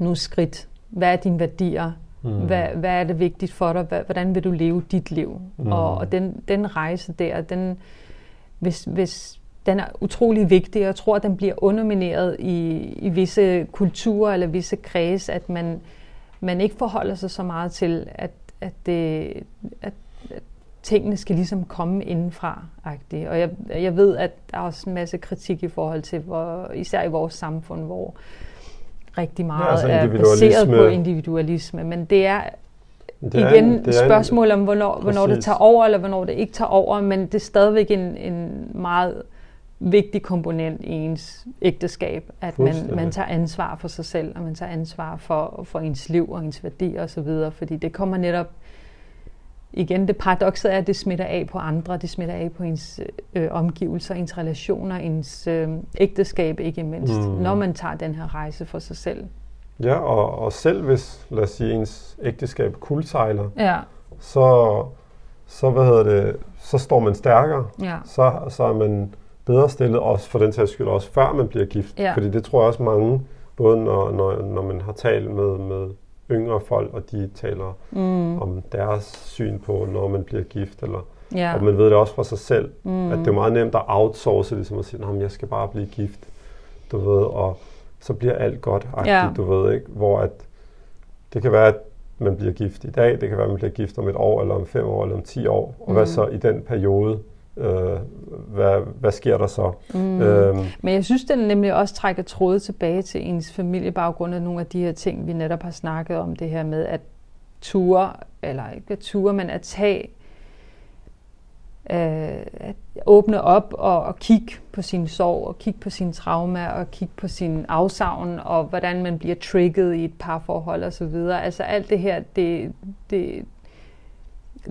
nogle skridt. Hvad er dine værdier? Mm. Hvad, hvad er det vigtigt for dig? Hvordan vil du leve dit liv? Mm. Og, og den, den rejse der, den, hvis, hvis, den er utrolig vigtig, og jeg tror, at den bliver undermineret i, i visse kulturer eller visse kreds, at man, man ikke forholder sig så meget til, at, at, det, at tingene skal ligesom komme indenfra. -agtigt. Og jeg, jeg ved, at der er også en masse kritik i forhold til, hvor, især i vores samfund, hvor rigtig meget ja, altså er baseret på individualisme. Men det er det er igen et spørgsmål om, hvornår, hvornår det tager over, eller hvornår det ikke tager over, men det er stadigvæk en, en meget vigtig komponent i ens ægteskab, at man, man tager ansvar for sig selv, og man tager ansvar for, for ens liv og ens værdier osv., fordi det kommer netop igen, det paradokset er, at det smitter af på andre, det smitter af på ens øh, omgivelser, ens relationer, ens øh, ægteskab ikke mindst, mm. når man tager den her rejse for sig selv. Ja, og, og selv hvis, lad os sige, ens ægteskab kuldsejler, ja. så, så, hvad hedder det, så står man stærkere, ja. så, så er man bedre stillet, også for den sags skyld også før man bliver gift. Ja. Fordi det tror jeg også mange, både når, når, når man har talt med, med yngre folk, og de taler mm. om deres syn på, når man bliver gift. Eller, ja. Og man ved det også fra sig selv, mm. at det er meget nemt at outsource, ligesom at sige, at jeg skal bare blive gift. Du ved, og så bliver alt godt, ja. du ved, ikke? Hvor at, det kan være, at man bliver gift i dag, det kan være, at man bliver gift om et år, eller om fem år, eller om ti år. Og mm. hvad så i den periode? Øh, hvad, hvad sker der så? Mm. Øhm. Men jeg synes, den nemlig også trækker tråde tilbage til ens familiebaggrund og nogle af de her ting, vi netop har snakket om, det her med at ture, eller ikke at ture, men at tage, øh, at åbne op og, og kigge på sin sorg, og kigge på sin trauma, og kigge på sin afsavn, og hvordan man bliver trigget i et parforhold osv. Altså alt det her, det, det,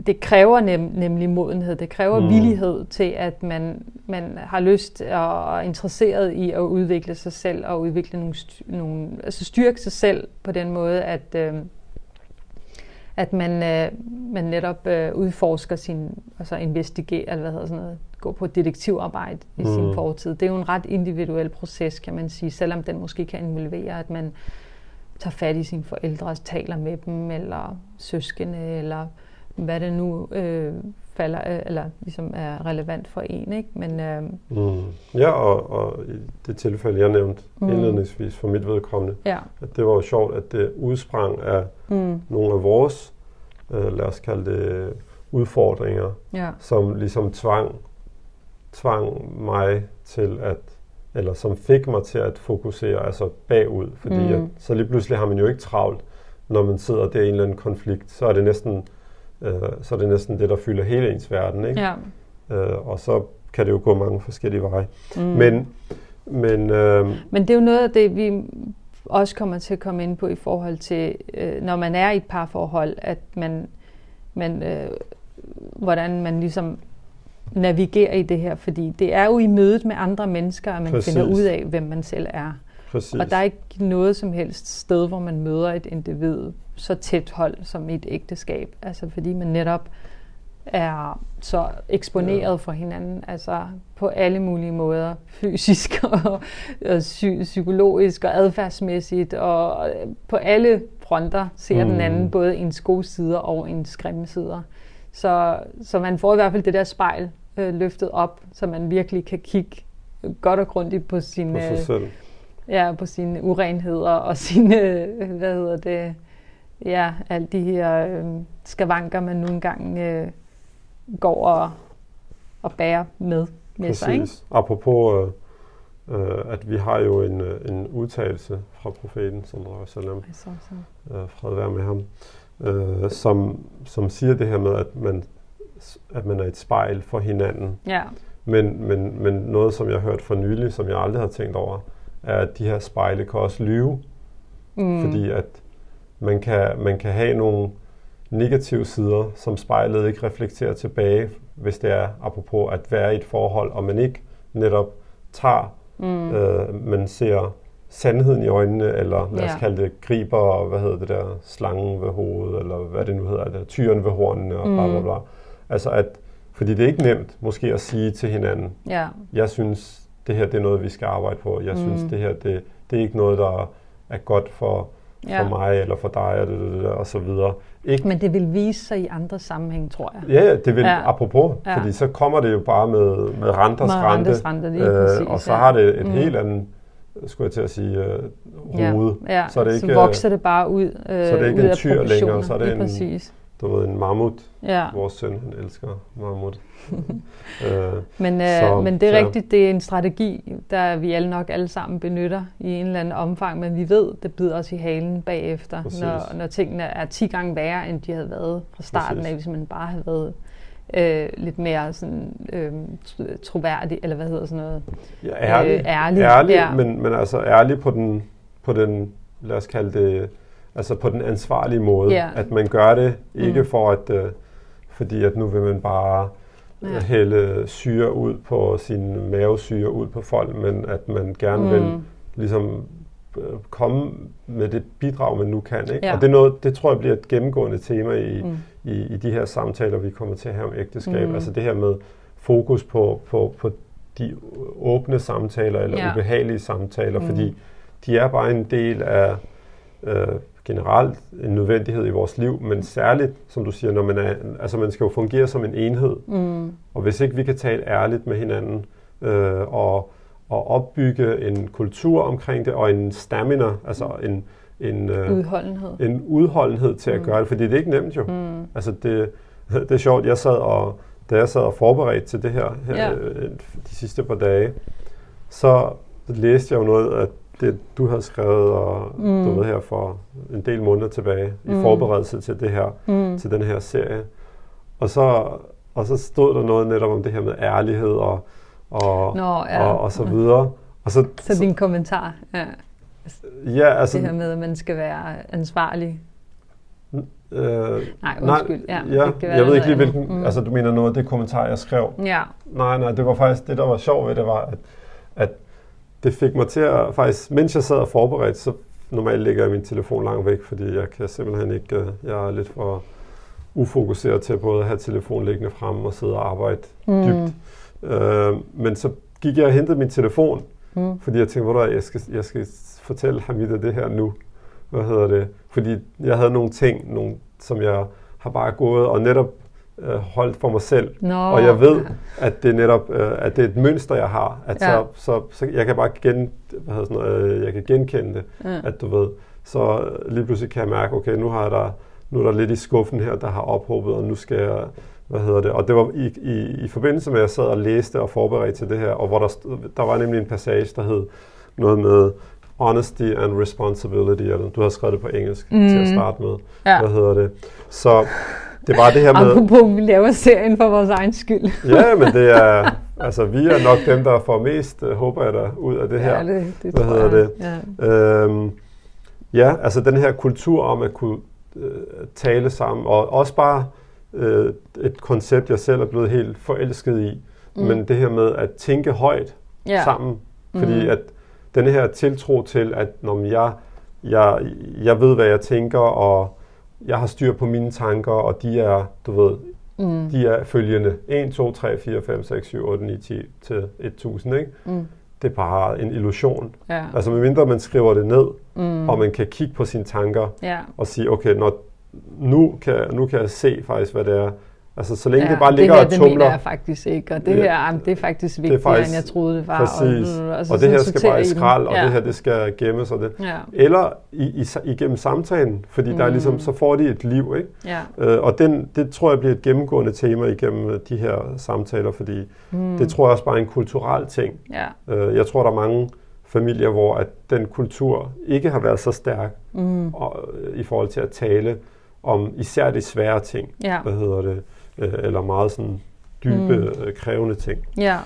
det kræver nem, nemlig modenhed. Det kræver mm. villighed til, at man, man har lyst og er interesseret i at udvikle sig selv og udvikle nogle, nogle altså styrke sig selv på den måde, at, øh, at man, øh, man netop øh, udforsker sin, altså investigerer, eller hvad hedder sådan noget, gå på detektivarbejde i mm. sin fortid. Det er jo en ret individuel proces, kan man sige, selvom den måske kan involvere, at man tager fat i sine forældre, taler med dem, eller søskende, eller hvad det nu øh, falder, øh, eller ligesom er relevant for en. Ikke? Men, øh, mm. Ja, og, og i det tilfælde, jeg nævnte mm. indledningsvis for mit vedkommende, ja. at det var jo sjovt, at det udsprang af mm. nogle af vores, øh, lad os kalde det, udfordringer, ja. som ligesom tvang, tvang mig til at eller som fik mig til at fokusere altså bagud, fordi mm. at, så lige pludselig har man jo ikke travlt, når man sidder der i en eller anden konflikt, så er det næsten øh, så er det næsten det, der fylder hele ens verden. Ikke? Ja. Øh, og så kan det jo gå mange forskellige veje. Mm. Men, men, øh, men det er jo noget af det, vi også kommer til at komme ind på i forhold til, øh, når man er i et parforhold, at man, man øh, hvordan man ligesom navigerer i det her, fordi det er jo i mødet med andre mennesker, at man Præcis. finder ud af, hvem man selv er. Præcis. Og der er ikke noget som helst sted, hvor man møder et individ så tæt hold som i et ægteskab. Altså fordi man netop er så eksponeret ja. for hinanden, altså på alle mulige måder, fysisk og, og psy- psykologisk og adfærdsmæssigt, og på alle fronter ser mm. den anden både ens gode sider og ens grimme sider. Så, så man får i hvert fald det der spejl øh, løftet op, så man virkelig kan kigge godt og grundigt på sine, på, sig selv. ja, på sine urenheder og sine, øh, hvad hedder det, ja, alle de her øh, skavanker, man nu engang øh, går og, og bærer med, med Præcis. sig. Ikke? Apropos, øh, øh, at vi har jo en, øh, en udtalelse fra profeten, som sallam, øh, fred være med ham, øh, som, som siger det her med, at man, at man er et spejl for hinanden. Ja. Men, men, men noget, som jeg har hørt for nylig, som jeg aldrig har tænkt over, er, at de her spejle kan også lyve. Mm. Fordi at man kan, man kan have nogle negative sider, som spejlet ikke reflekterer tilbage, hvis det er apropos at være i et forhold, og man ikke netop tager, mm. øh, man ser sandheden i øjnene, eller lad os ja. kalde det griber, hvad hedder det der, slangen ved hovedet, eller hvad det nu hedder, det, tyren ved hornene, og mm. bla bla bla. Altså at, fordi det er ikke nemt måske at sige til hinanden, ja. jeg synes, det her det er noget, vi skal arbejde på, jeg mm. synes, det her det, det er ikke noget, der er godt for ja. for mig eller for dig og, det, det, det, og så videre. Ikke? Men det vil vise sig i andre sammenhæng, tror jeg. Ja, det vil, ja. apropos, ja. fordi så kommer det jo bare med, med renters med rente, rente lige øh, præcis, og så ja. har det et mm. helt andet skulle jeg til at sige, øh, hoved. Ja, ja. Så, er det ikke, så vokser det bare ud, øh, så er det ikke en tyr længere, så er det en, præcis du ved, en mammut. Ja. Vores søn, han elsker mammut. øh, men, øh, så, men det er så. rigtigt, det er en strategi, der vi alle nok alle sammen benytter i en eller anden omfang, men vi ved, det bider os i halen bagefter, når, når tingene er 10 gange værre, end de havde været fra starten Præcis. af, hvis man bare havde været øh, lidt mere sådan, øh, troværdig, eller hvad hedder sådan noget? Ja, ærlig. Øh, ærlig, ærlig ja. men, men altså ærlig på den, på den, lad os kalde det, altså på den ansvarlige måde. Yeah. At man gør det ikke mm. for at, øh, fordi at nu vil man bare ja. hælde syre ud på sin mavesyre ud på folk, men at man gerne mm. vil ligesom øh, komme med det bidrag, man nu kan. Ikke? Ja. Og det, er noget, det tror jeg bliver et gennemgående tema i, mm. i, i de her samtaler, vi kommer til at have om ægteskab. Mm. Altså det her med fokus på, på, på de åbne samtaler eller ja. ubehagelige samtaler, mm. fordi de er bare en del af øh, generelt en nødvendighed i vores liv, men særligt, som du siger, når man er, altså man skal jo fungere som en enhed. Mm. Og hvis ikke vi kan tale ærligt med hinanden øh, og, og opbygge en kultur omkring det og en stamina, altså en en, øh, udholdenhed. en udholdenhed til at mm. gøre det, fordi det er ikke nemt jo. Mm. Altså det, det er sjovt, jeg sad og, da jeg sad og forberedte til det her, her ja. Øh, de sidste par dage, så læste jeg jo noget, at det, du har skrevet og mm. du ved her for en del måneder tilbage mm. i forberedelse til det her, mm. til den her serie. Og så, og så stod der noget netop om det her med ærlighed og, og, Nå, ja. og, og så videre. Og så, så din kommentar, ja. Ja, altså... Det her med, at man skal være ansvarlig. Øh, nej, undskyld. Nej, ja, det jeg ved ikke lige, hvilken... Mm. Altså, du mener noget af det kommentar, jeg skrev? Ja. Nej, nej, det var faktisk... Det, der var sjovt ved det, var, at, at det fik mig til at... Faktisk, mens jeg sad og forberedte, så normalt lægger jeg min telefon langt væk, fordi jeg kan simpelthen ikke... Øh, jeg er lidt for ufokuseret til både at have telefonen liggende fremme og sidde og arbejde mm. dybt. Øh, men så gik jeg og hentede min telefon, mm. fordi jeg tænkte, hvor jeg skal, jeg skal fortælle Hamida det her nu. Hvad hedder det? Fordi jeg havde nogle ting, nogle, som jeg har bare gået og netop øh, holdt for mig selv. No. Og jeg ved, at det er netop øh, at det er et mønster, jeg har. At ja. så, så, så, jeg kan bare gen, hvad hedder sådan noget, øh, jeg kan genkende det, ja. at du ved. Så lige pludselig kan jeg mærke, okay, nu har jeg der, nu er der lidt i skuffen her, der har ophobet, og nu skal jeg hvad hedder det, og det var i, i, i forbindelse med, at jeg sad og læste og forberedte til det her, og hvor der, der var nemlig en passage, der hed noget med honesty and responsibility, eller du har skrevet det på engelsk mm. til at starte med. Ja. Hvad hedder det? Så det var det her med... Apropos, vi laver serien for vores egen skyld. ja, men det er... Altså, vi er nok dem, der får mest, uh, håber jeg da, ud af det her. Ja, det, det Hvad hedder jeg. det? Ja. Øhm, ja, altså den her kultur om at kunne uh, tale sammen, og også bare øh, et koncept, jeg selv er blevet helt forelsket i. Mm. Men det her med at tænke højt yeah. sammen. Fordi mm. at den her tiltro til, at når jeg, jeg, jeg ved, hvad jeg tænker, og jeg har styr på mine tanker, og de er, du ved, mm. de er følgende 1, 2, 3, 4, 5, 6, 7, 8, 9, 10 til 1000, ikke? Mm. Det er bare en illusion. Ja. Altså medmindre man skriver det ned, mm. og man kan kigge på sine tanker, ja. og sige, okay, når nu kan, nu kan jeg se faktisk, hvad det er. Altså, så længe ja, det bare ligger det her, og tumler. det mener jeg faktisk ikke, og det her, det er faktisk vigtigere, det er faktisk, end jeg troede, det var. Præcis, og, og, og det her skal bare i skrald, og ja. det her, det skal gemmes. Og det. Ja. Eller i, i, igennem samtalen, fordi mm. der er ligesom, så får de et liv, ikke? Ja. Øh, og den, det tror jeg bliver et gennemgående tema igennem øh, de her samtaler, fordi mm. det tror jeg også bare er en kulturel ting. Ja. Øh, jeg tror, der er mange familier, hvor at den kultur ikke har været så stærk mm. og, i forhold til at tale om især de svære ting, ja. hvad hedder det, øh, eller meget sådan dybe, mm. øh, krævende ting. Ja.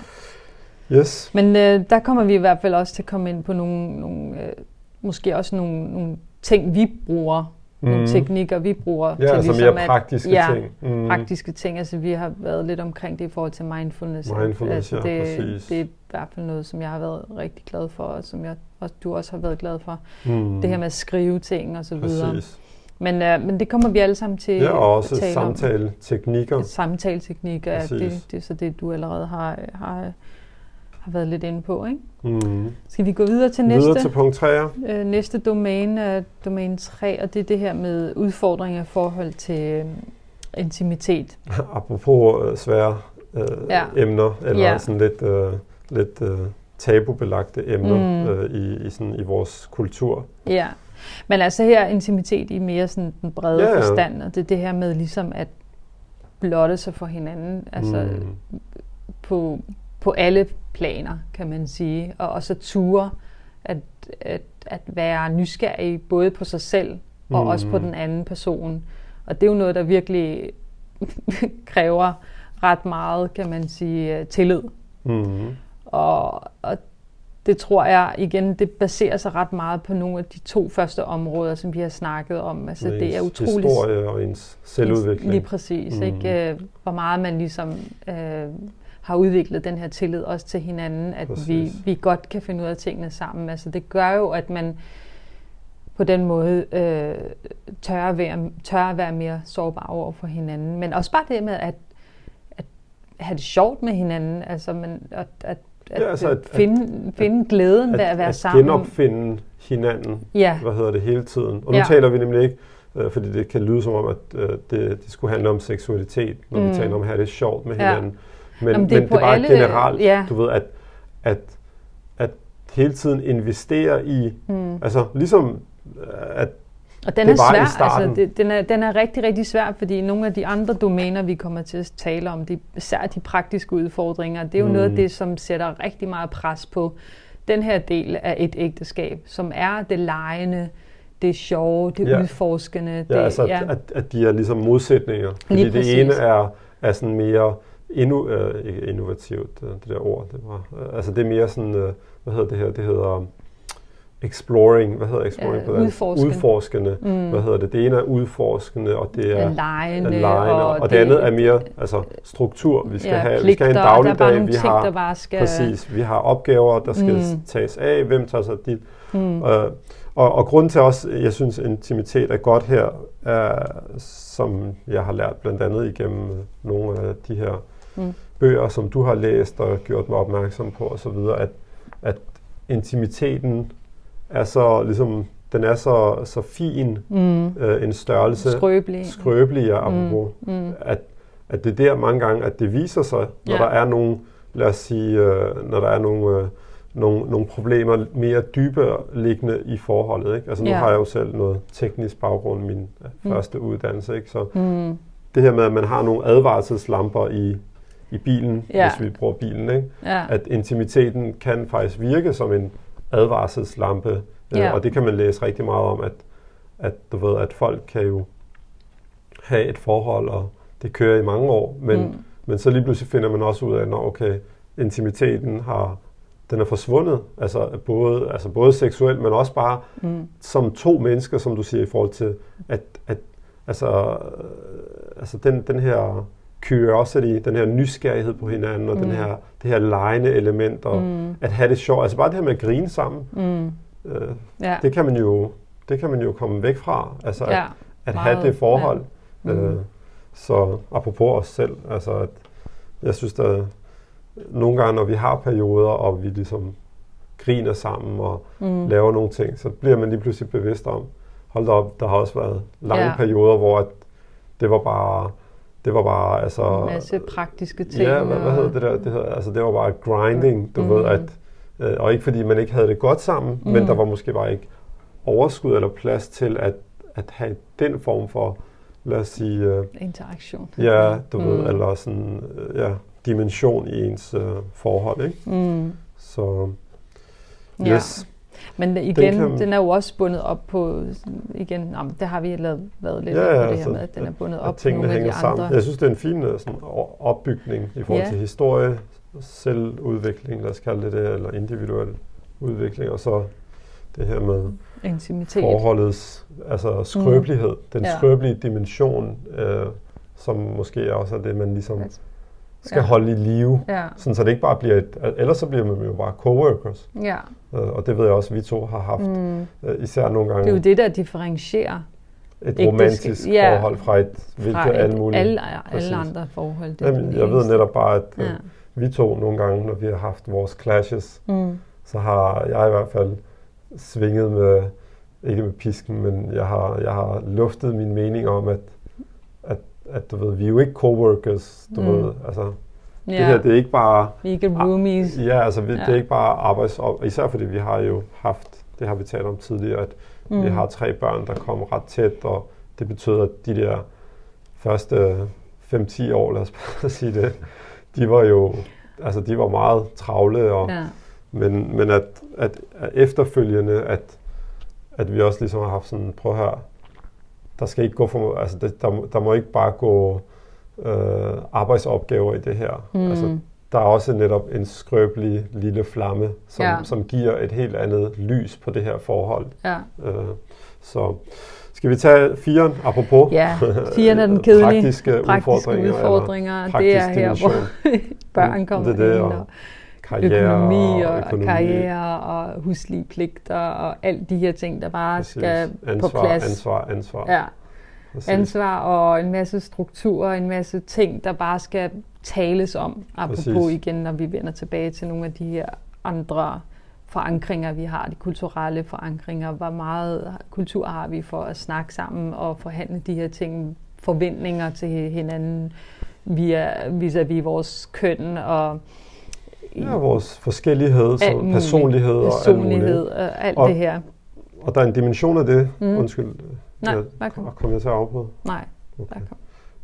Yes. Men øh, der kommer vi i hvert fald også til at komme ind på nogle, nogle øh, måske også nogle, nogle ting, vi bruger, mm. nogle teknikker, vi bruger. Ja, til altså ligesom mere praktiske at, ja, ting. Mm. praktiske ting. Altså vi har været lidt omkring det i forhold til mindfulness. Mindfulness, altså, ja, det, præcis. Det er i hvert fald noget, som jeg har været rigtig glad for, og som jeg, og du også har været glad for. Mm. Det her med at skrive ting og så videre. Præcis. Men, øh, men det kommer vi alle sammen til ja, og også at tale samtale-teknikker. om. Samtale-teknikker, ja, det, det er så det, du allerede har, har, har været lidt inde på. Ikke? Mm. Skal vi gå videre til næste? Videre til punkt 3. Øh, næste domæne er domæne 3, og det er det her med udfordringer i forhold til øh, intimitet. Apropos øh, svære øh, ja. emner, eller ja. sådan lidt, øh, lidt øh, tabubelagte emner mm. øh, i, i, sådan, i vores kultur. Ja. Men altså her intimitet i mere sådan den brede ja, ja. forstand, og det er det her med ligesom at blotte sig for hinanden, altså mm. på, på alle planer, kan man sige, og, og så ture at, at, at være nysgerrig både på sig selv og mm. også på den anden person. Og det er jo noget, der virkelig kræver ret meget, kan man sige, tillid. Mm. Og, og det tror jeg igen, det baserer sig ret meget på nogle af de to første områder, som vi har snakket om. Altså, det er utroligt... Historie og ens selvudvikling. Lige præcis. Mm. Ikke? Øh, hvor meget man ligesom øh, har udviklet den her tillid også til hinanden, at vi, vi godt kan finde ud af tingene sammen. Altså, det gør jo, at man på den måde øh, tør, at være, tør at være mere sårbar over for hinanden. Men også bare det med at, at have det sjovt med hinanden. Altså, man, at, at at, ja, altså at finde, at, finde glæden ved at, at være at sammen. At genopfinde hinanden, ja. hvad hedder det, hele tiden. Og nu ja. taler vi nemlig ikke, øh, fordi det kan lyde som om, at øh, det, det skulle handle om seksualitet, når mm. vi taler om at have det sjovt med ja. hinanden. Men, Jamen, det men det er bare alle, generelt, ja. du ved, at, at, at hele tiden investere i, mm. altså ligesom at og den det er svær, altså, det, den, er, den er rigtig, rigtig svær, fordi nogle af de andre domæner, vi kommer til at tale om, de, især de praktiske udfordringer, det er jo mm. noget af det, som sætter rigtig meget pres på den her del af et ægteskab, som er det lejende, det sjove, det ja. udforskende. Ja, det, altså ja. At, at de er ligesom modsætninger. Fordi Lige det ene er, er sådan mere inno, øh, ikke innovativt, øh, det der ord, det var, øh, altså det er mere sådan, øh, hvad hedder det her, det hedder exploring, hvad hedder exploring ja, på udforskende. udforskende. Mm. Hvad hedder det? Det ene er udforskende, og det er lejende, og, og det, det andet er mere altså struktur. Vi skal, ja, have, vi skal have en dagligdag, vi har ting, bare skal... præcis, vi har opgaver, der skal mm. tages af, hvem tager sig dit. Mm. Uh, og, og grunden til også, jeg synes, intimitet er godt her, er, som jeg har lært blandt andet igennem nogle af de her mm. bøger, som du har læst og gjort mig opmærksom på osv., at, at intimiteten er så ligesom den er så, så fin mm. øh, en størrelse. Skrøbelig. Skrøbelig, ja, mm. mm. At, at det er der mange gange, at det viser sig, når ja. der er nogle, lad os sige, øh, når der er nogle, øh, nogle, nogle problemer mere dybe liggende i forholdet. Ikke? Altså nu ja. har jeg jo selv noget teknisk baggrund i min mm. første uddannelse, ikke? så mm. det her med, at man har nogle advarselslamper i, i bilen, ja. hvis vi bruger bilen, ikke? Ja. at intimiteten kan faktisk virke som en advarselslampe, øh, ja. og det kan man læse rigtig meget om, at, at du ved, at folk kan jo have et forhold, og det kører i mange år, men, mm. men så lige pludselig finder man også ud af, at okay, intimiteten har den er forsvundet, altså både, altså både seksuelt, men også bare mm. som to mennesker, som du siger, i forhold til, at, at altså, altså den, den her curiosity, den her nysgerrighed på hinanden, og mm. den her, det her lejende element, og mm. at have det sjovt. Altså bare det her med at grine sammen, mm. øh, ja. det, kan man jo, det kan man jo komme væk fra. Altså ja, at, at have det forhold. Ja. Mm. Øh, så apropos os selv, altså at jeg synes, der nogle gange, når vi har perioder, og vi ligesom griner sammen og mm. laver nogle ting, så bliver man lige pludselig bevidst om, hold da op, der har også været lange ja. perioder, hvor at det var bare det var bare, altså... En masse praktiske ting. Ja, hvad, hvad hedder det der? Det, hedder, altså, det var bare grinding, du mm. ved, at... Øh, og ikke fordi man ikke havde det godt sammen, mm. men der var måske bare ikke overskud eller plads til at, at have den form for, lad os sige... Øh, Interaktion. Ja, du mm. ved, eller sådan, øh, ja, dimension i ens øh, forhold, ikke? Mm. Så, yes. Ja. Men igen, den, kan, den er jo også bundet op på, igen, jamen, det har vi lavet, været lidt ja, ja, på det altså, her med, at den er bundet op på nogle af de andre. Sammen. Jeg synes, det er en fin øh, sådan, opbygning i forhold ja. til historie, selvudvikling, lad os kalde det det, eller individuel udvikling, og så det her med Intimitet. forholdets altså skrøbelighed, mm. den ja. skrøbelige dimension, øh, som måske også er det, man ligesom altså skal ja. holde i live, ja. sådan så det ikke bare bliver et, ellers så bliver man jo bare coworkers. Ja. Øh, og det ved jeg også, at vi to har haft, mm. Øh, især nogle gange. Det er jo det, der differentierer et romantisk ja, forhold fra et hvilket fra alle mulige. Alle, alle andre forhold. Det Jamen, jeg ved netop bare, at øh, ja. vi to nogle gange, når vi har haft vores clashes, mm. så har jeg i hvert fald svinget med, ikke med pisken, men jeg har, jeg har luftet min mening om, at at du ved, vi er jo ikke coworkers, du mm. ved, altså Ja. Det her, det er ikke bare... Vi er ikke roomies. Ja, altså vi, ja. det er ikke bare arbejds... Især fordi vi har jo haft, det har vi talt om tidligere, at mm. vi har tre børn, der kommer ret tæt, og det betyder, at de der første 5-10 år, lad os bare sige det, de var jo, altså de var meget travle, og, ja. men, men at, at, at efterfølgende, at, at vi også ligesom har haft sådan, prøv høre, der skal ikke gå for, altså det, der, der må ikke bare gå øh, arbejdsopgaver i det her. Mm. Altså, der er også netop en skrøbelig lille flamme, som, ja. som giver et helt andet lys på det her forhold. Ja. Øh, så skal vi tage firen, apropos? Ja, firen er den kedelige. praktiske, praktiske udfordringer. udfordringer. Det er her, hvor børn kommer det, det, ind. Og, karriere økonomi og, og økonomi. karriere og huslige pligter og alt de her ting, der bare Præcis. skal ansvar, på plads. Ansvar, ansvar. Ja. Præcis. Ansvar og en masse strukturer, en masse ting, der bare skal tales om. Apropos Præcis. igen, når vi vender tilbage til nogle af de her andre forankringer, vi har, de kulturelle forankringer. Hvor meget kultur har vi for at snakke sammen og forhandle de her ting, forventninger til hinanden via vis-à-vis vores køn og Ja, vores forskellighed, så personlighed og personlighed og alt, og, det her. Og der er en dimension af det. Mm. Undskyld. Nej, jeg, kom. Kom jeg til at afbryde? Nej, okay.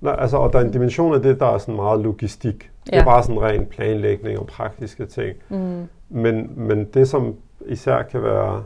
Nej, altså, og der er en dimension af det, der er sådan meget logistik. Ja. Det er bare sådan ren planlægning og praktiske ting. Mm. Men, men det, som især kan være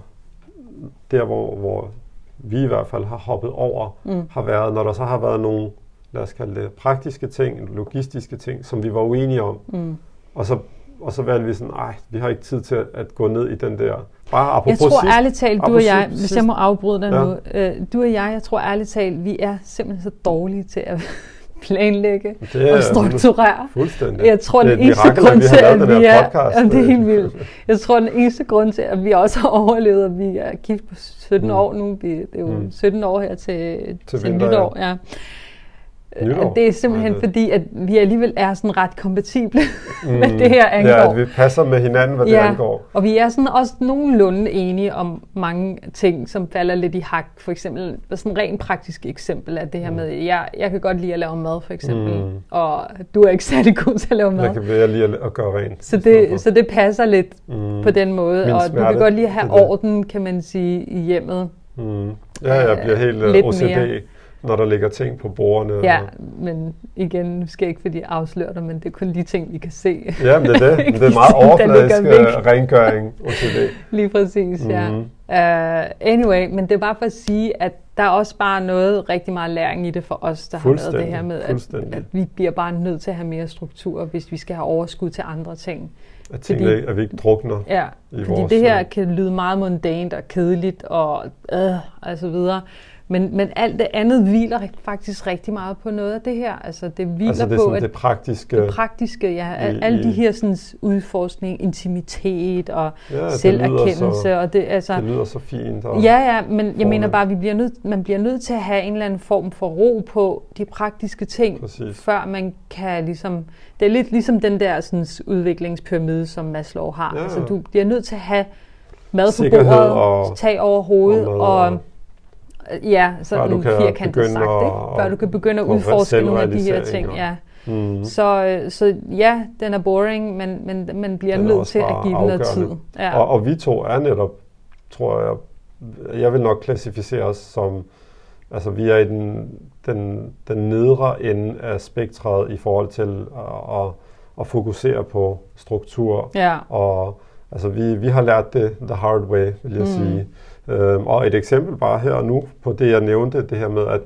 der, hvor, hvor vi i hvert fald har hoppet over, mm. har været, når der så har været nogle, lad os kalde det, praktiske ting, logistiske ting, som vi var uenige om. Mm. Og så og så valgte vi sådan, nej, vi har ikke tid til at, at gå ned i den der Bare apropos jeg tror sidst, ærligt talt, du og jeg, sidst, hvis jeg må afbryde dig ja. nu, øh, du og jeg, jeg tror ærligt talt, vi er simpelthen så dårlige til at planlægge det er, og strukturere. Fuldstændig. Jeg tror, det den eneste mirakel, grund til, at vi er... Podcast. Jamen, det er helt vildt. Jeg tror, den eneste grund til, at vi også har overlevet, at vi er gift på 17 mm. år nu. Det er jo mm. 17 år her til, til, til nytår. Ja. Nytår. Det er simpelthen det... fordi, at vi alligevel er sådan ret kompatible mm, med det her angår. Ja, at vi passer med hinanden, hvad ja, det angår. og vi er sådan også nogenlunde enige om mange ting, som falder lidt i hak. For eksempel, sådan et rent praktisk eksempel er det her mm. med, jeg, jeg kan godt lide at lave mad, for eksempel. Mm. Og du er ikke særlig god til at lave mad. Jeg kan være lige at gøre rent. Så det, så det passer lidt mm. på den måde. Min og smerte, du kan godt lide at have orden, kan man sige, i hjemmet. Mm. Ja, jeg bliver helt uh, OCD. Mere når der ligger ting på bordene. Ja, men igen, nu skal jeg ikke fordi jeg afslører dig, men det er kun de ting, vi kan se. Ja, men det er det. det er meget overfladisk øh, rengøring. OCD. Lige præcis, mm-hmm. ja. Uh, anyway, men det er bare for at sige, at der er også bare noget rigtig meget læring i det for os, der har været det her med, at, at vi bliver bare nødt til at have mere struktur, hvis vi skal have overskud til andre ting. At tingene, fordi, at vi ikke drukner ja, i fordi vores, det her kan lyde meget mundant og kedeligt og øh, altså videre. Men, men alt det andet hviler faktisk rigtig meget på noget af det her. Altså det hviler altså det på at det praktiske. Det praktiske, ja. I, alle de her sådan, udforskning, intimitet og ja, selverkendelse. Det så, og det, altså, det lyder så fint. Og ja, ja, men jeg mener bare, at vi bliver nødt, man bliver nødt til at have en eller anden form for ro på de praktiske ting, Præcis. før man kan ligesom... Det er lidt ligesom den der sådan, udviklingspyramide, som Maslow har. Ja, Altså du bliver nødt til at have mad på bordet, og, tag over hovedet og, og Ja, sådan en firkantet sagt, ikke? Før du kan begynde at udforske nogle af de her ting. Ja. Mm. Så, øh, så ja, den er boring, men, men man bliver nødt til at give den noget tid. Ja. Og, og vi to er netop, tror jeg, jeg vil nok klassificere os som, altså vi er i den, den, den nedre ende af spektret i forhold til at, at, at fokusere på struktur. Ja. Og altså vi, vi har lært det the hard way, vil jeg mm. sige. Øh, og et eksempel bare her og nu på det, jeg nævnte, det her med, at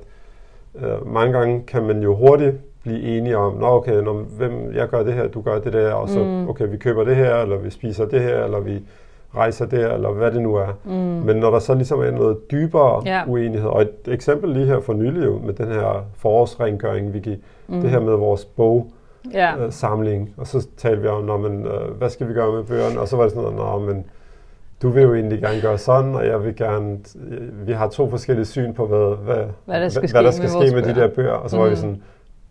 øh, mange gange kan man jo hurtigt blive enige om, nå okay, når, hvem, jeg gør det her, du gør det der, og så mm. okay, vi køber det her, eller vi spiser det her, eller vi rejser der, eller hvad det nu er. Mm. Men når der så ligesom er noget dybere yeah. uenighed, og et eksempel lige her for nylig med den her forårsrengøring, Vicky, mm. det her med vores bog, yeah. øh, samling, og så talte vi om, når man, øh, hvad skal vi gøre med bøgerne, og så var det sådan noget, men du vil jo egentlig gerne gøre sådan, og jeg vil gerne... Vi har to forskellige syn på, hvad, hvad, hvad der skal hvad, ske, hvad der skal med, ske med de der bøger. Og så mm. var vi mm. sådan,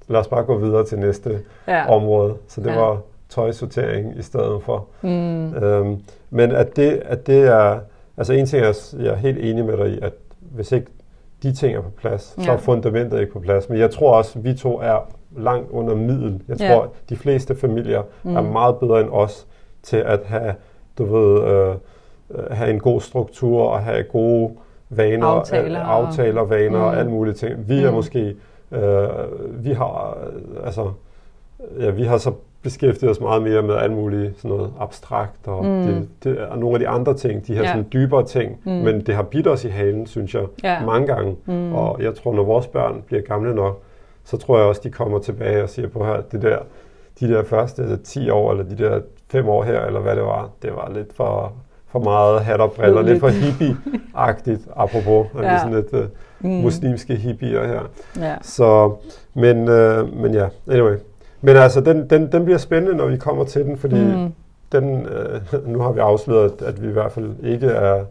lad os bare gå videre til næste ja. område. Så det ja. var tøjsortering i stedet for. Mm. Øhm, men at det, at det er... Altså en ting er, jeg er helt enig med dig i, at hvis ikke de ting er på plads, ja. så er fundamentet ikke på plads. Men jeg tror også, at vi to er langt under middel. Jeg tror, ja. at de fleste familier mm. er meget bedre end os til at have, du ved... Øh, have en god struktur og have gode vaner, aftaler, øh, aftaler vaner mm. og alle mulige ting. Vi er mm. måske, øh, vi har, øh, altså, ja, vi har så beskæftiget os meget mere med alt muligt sådan noget abstrakt og mm. det, det, og nogle af de andre ting, de her ja. sådan dybere ting, mm. men det har bidt os i halen, synes jeg, ja. mange gange. Mm. Og jeg tror, når vores børn bliver gamle nok, så tror jeg også, de kommer tilbage og siger på her, det der, de der første altså 10 år, eller de der 5 år her, eller hvad det var, det var lidt for for meget hat og briller, lidt for hippie-agtigt, apropos, ja. er sådan lidt uh, mm. muslimske hippier her. Ja. Så, men, uh, men ja, anyway. Men altså, den, den, den bliver spændende, når vi kommer til den, fordi mm. den, uh, nu har vi afsløret, at vi i hvert fald ikke er,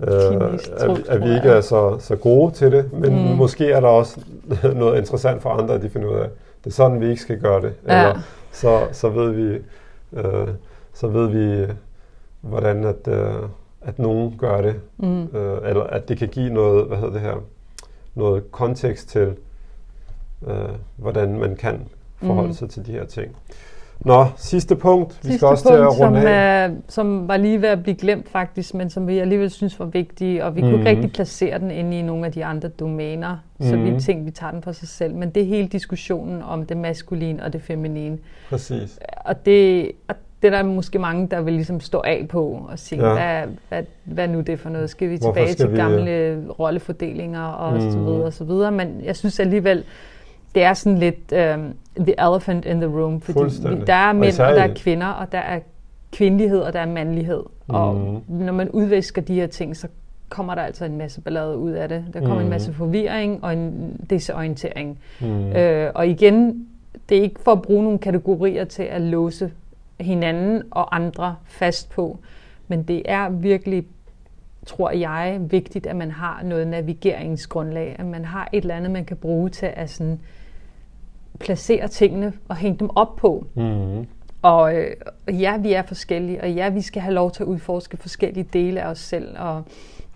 uh, at, at vi ikke er så, så gode til det, men mm. måske er der også noget interessant for andre, at de finder ud af, det er sådan, vi ikke skal gøre det. Ja. Eller så, så ved vi, uh, så ved vi hvordan at, øh, at nogen gør det, mm. øh, eller at det kan give noget, hvad hedder det her, noget kontekst til, øh, hvordan man kan forholde mm. sig til de her ting. Nå, sidste punkt. Sidste vi skal også punkt, til at runde som, af. Er, som var lige ved at blive glemt faktisk, men som vi alligevel synes var vigtige, og vi mm. kunne ikke mhm. rigtig placere den inde i nogle af de andre domæner, mm. så vi mhm. tænkte, vi tager den for sig selv. Men det er hele diskussionen om det maskuline og det feminine. Præcis. Og det, og det er der måske mange, der vil ligesom stå af på og sige, ja. hvad, hvad, hvad nu det for noget? Skal vi tilbage skal til vi, gamle rollefordelinger og mm. så videre og så videre? Men jeg synes alligevel, det er sådan lidt um, the elephant in the room, fordi der er mænd, og, og der er kvinder, og der er kvindelighed, og der er mandlighed. Mm. Og når man udvisker de her ting, så kommer der altså en masse ballade ud af det. Der kommer mm. en masse forvirring og en desorientering. Mm. Øh, og igen, det er ikke for at bruge nogle kategorier til at låse hinanden og andre fast på, men det er virkelig, tror jeg, vigtigt, at man har noget navigeringsgrundlag, at man har et eller andet, man kan bruge til at sådan placere tingene og hænge dem op på. Mm. Og øh, ja, vi er forskellige, og ja, vi skal have lov til at udforske forskellige dele af os selv, og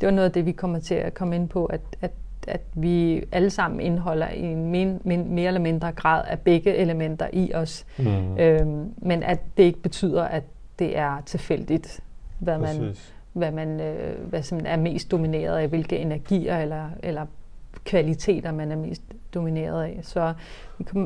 det var noget af det, vi kommer til at komme ind på, at, at, at vi alle sammen indeholder i en min, min, mere eller mindre grad af begge elementer i os, mm. øhm, men at det ikke betyder, at det er tilfældigt, hvad man, hvad man øh, hvad som er mest domineret af, hvilke energier eller, eller kvaliteter, man er mest domineret af. Så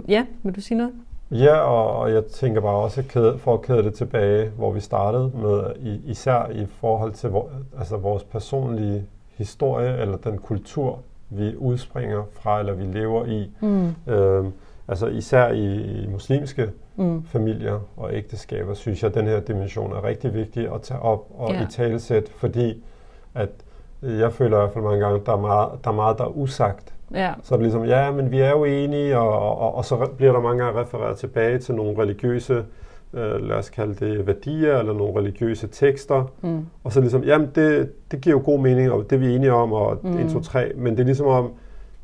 ja, vil du sige noget? Ja, og, og jeg tænker bare også kæde, for at kæde det tilbage, hvor vi startede med, især i forhold til altså vores personlige historie, eller den kultur, vi udspringer fra, eller vi lever i. Mm. Øhm, altså især i, i muslimske mm. familier og ægteskaber, synes jeg, at den her dimension er rigtig vigtig at tage op og ja. i talesæt, fordi at jeg føler i hvert fald mange gange, at der er meget, der er, meget, der er usagt Ja. Så det ligesom, ja, men vi er jo enige, og, og, og så bliver der mange gange refereret tilbage til nogle religiøse, øh, lad os kalde det værdier, eller nogle religiøse tekster. Mm. Og så ligesom, jamen det, det giver jo god mening, og det er vi enige om, og mm. 1, 2, 3. Men det er ligesom om,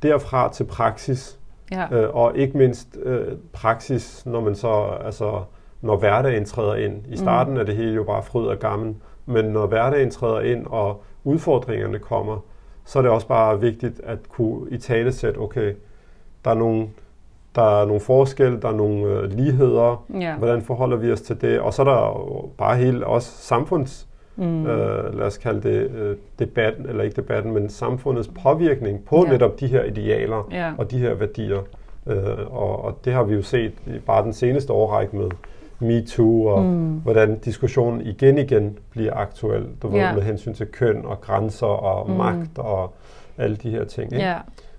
derfra til praksis, ja. øh, og ikke mindst øh, praksis, når man så, altså, når hverdagen træder ind. I starten mm. er det hele jo bare fryd og gammel, men når hverdagen træder ind, og udfordringerne kommer, så er det også bare vigtigt at kunne i tale sætte, okay, der er nogle, der er nogle forskelle, der er nogle øh, ligheder, ja. hvordan forholder vi os til det, og så er der jo bare hele også samfunds, mm. øh, lad os kalde det øh, debatten, eller ikke debatten, men samfundets påvirkning på ja. netop de her idealer ja. og de her værdier. Øh, og, og det har vi jo set i bare den seneste årrække med MeToo, og mm. hvordan diskussionen igen igen bliver aktuel, du ved, med hensyn til køn og grænser og mm. magt og alle de her ting. Ikke? Ja.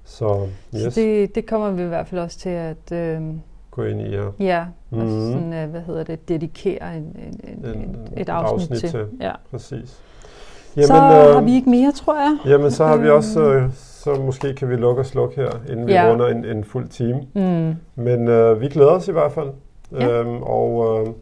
Så, yes. Så det, det kommer vi i hvert fald også til at... Øh, Gå ind i, ja. Ja, mm. altså sådan, øh, hvad hedder det, dedikere en, en, en, en, et afsnit, afsnit til. til. Ja. Præcis. Jamen, så øh, har vi ikke mere, tror jeg. Jamen, så har vi også... Øh, så måske kan vi lukke og slukke her, inden vi ja. runder en, en fuld time. Mm. Men øh, vi glæder os i hvert fald. Ja. Øhm, og øh,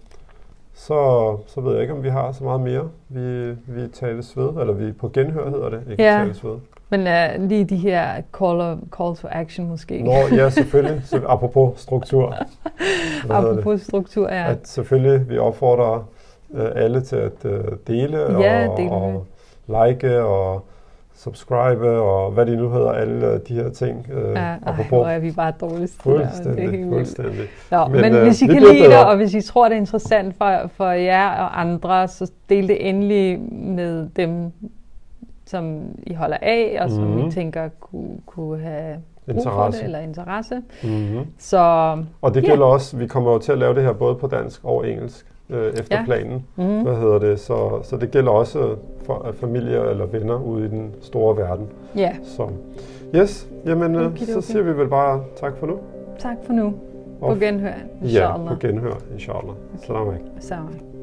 så, så ved jeg ikke, om vi har så meget mere. Vi, vi tales ved, eller vi på genhør hedder det, ikke ja. tales ved. Men uh, lige de her call, call to action måske. Nå, ja, selvfølgelig. Så, apropos struktur. apropos struktur, ja. At selvfølgelig, vi opfordrer uh, alle til at uh, dele, ja, og, dele. og like og subscribe og hvad de nu hedder, alle de her ting. Øh, ja, ej, hvor er vi bare dårligt Fuldstændig, det er fuldstændig. Nå, men, men øh, hvis I kan lide det, og hvis I tror, det er interessant for, for jer og andre, så del det endelig med dem, som I holder af, og som mm-hmm. I mhm. tænker kunne, kunne have brug interesse. for det, eller interesse. Mm-hmm. Så, og det gælder ja. også, vi kommer jo til at lave det her både på dansk og engelsk øh, efter ja. planen. Mm-hmm. Hvad hedder det? Så, så det gælder også for familier eller venner ude i den store verden. Ja. Så yes, jamen øh, okay, okay. så siger vi vel bare tak for nu. Tak for nu. På genhør, inshallah. Ja, på genhør, inshallah. Okay. Salam alaikum.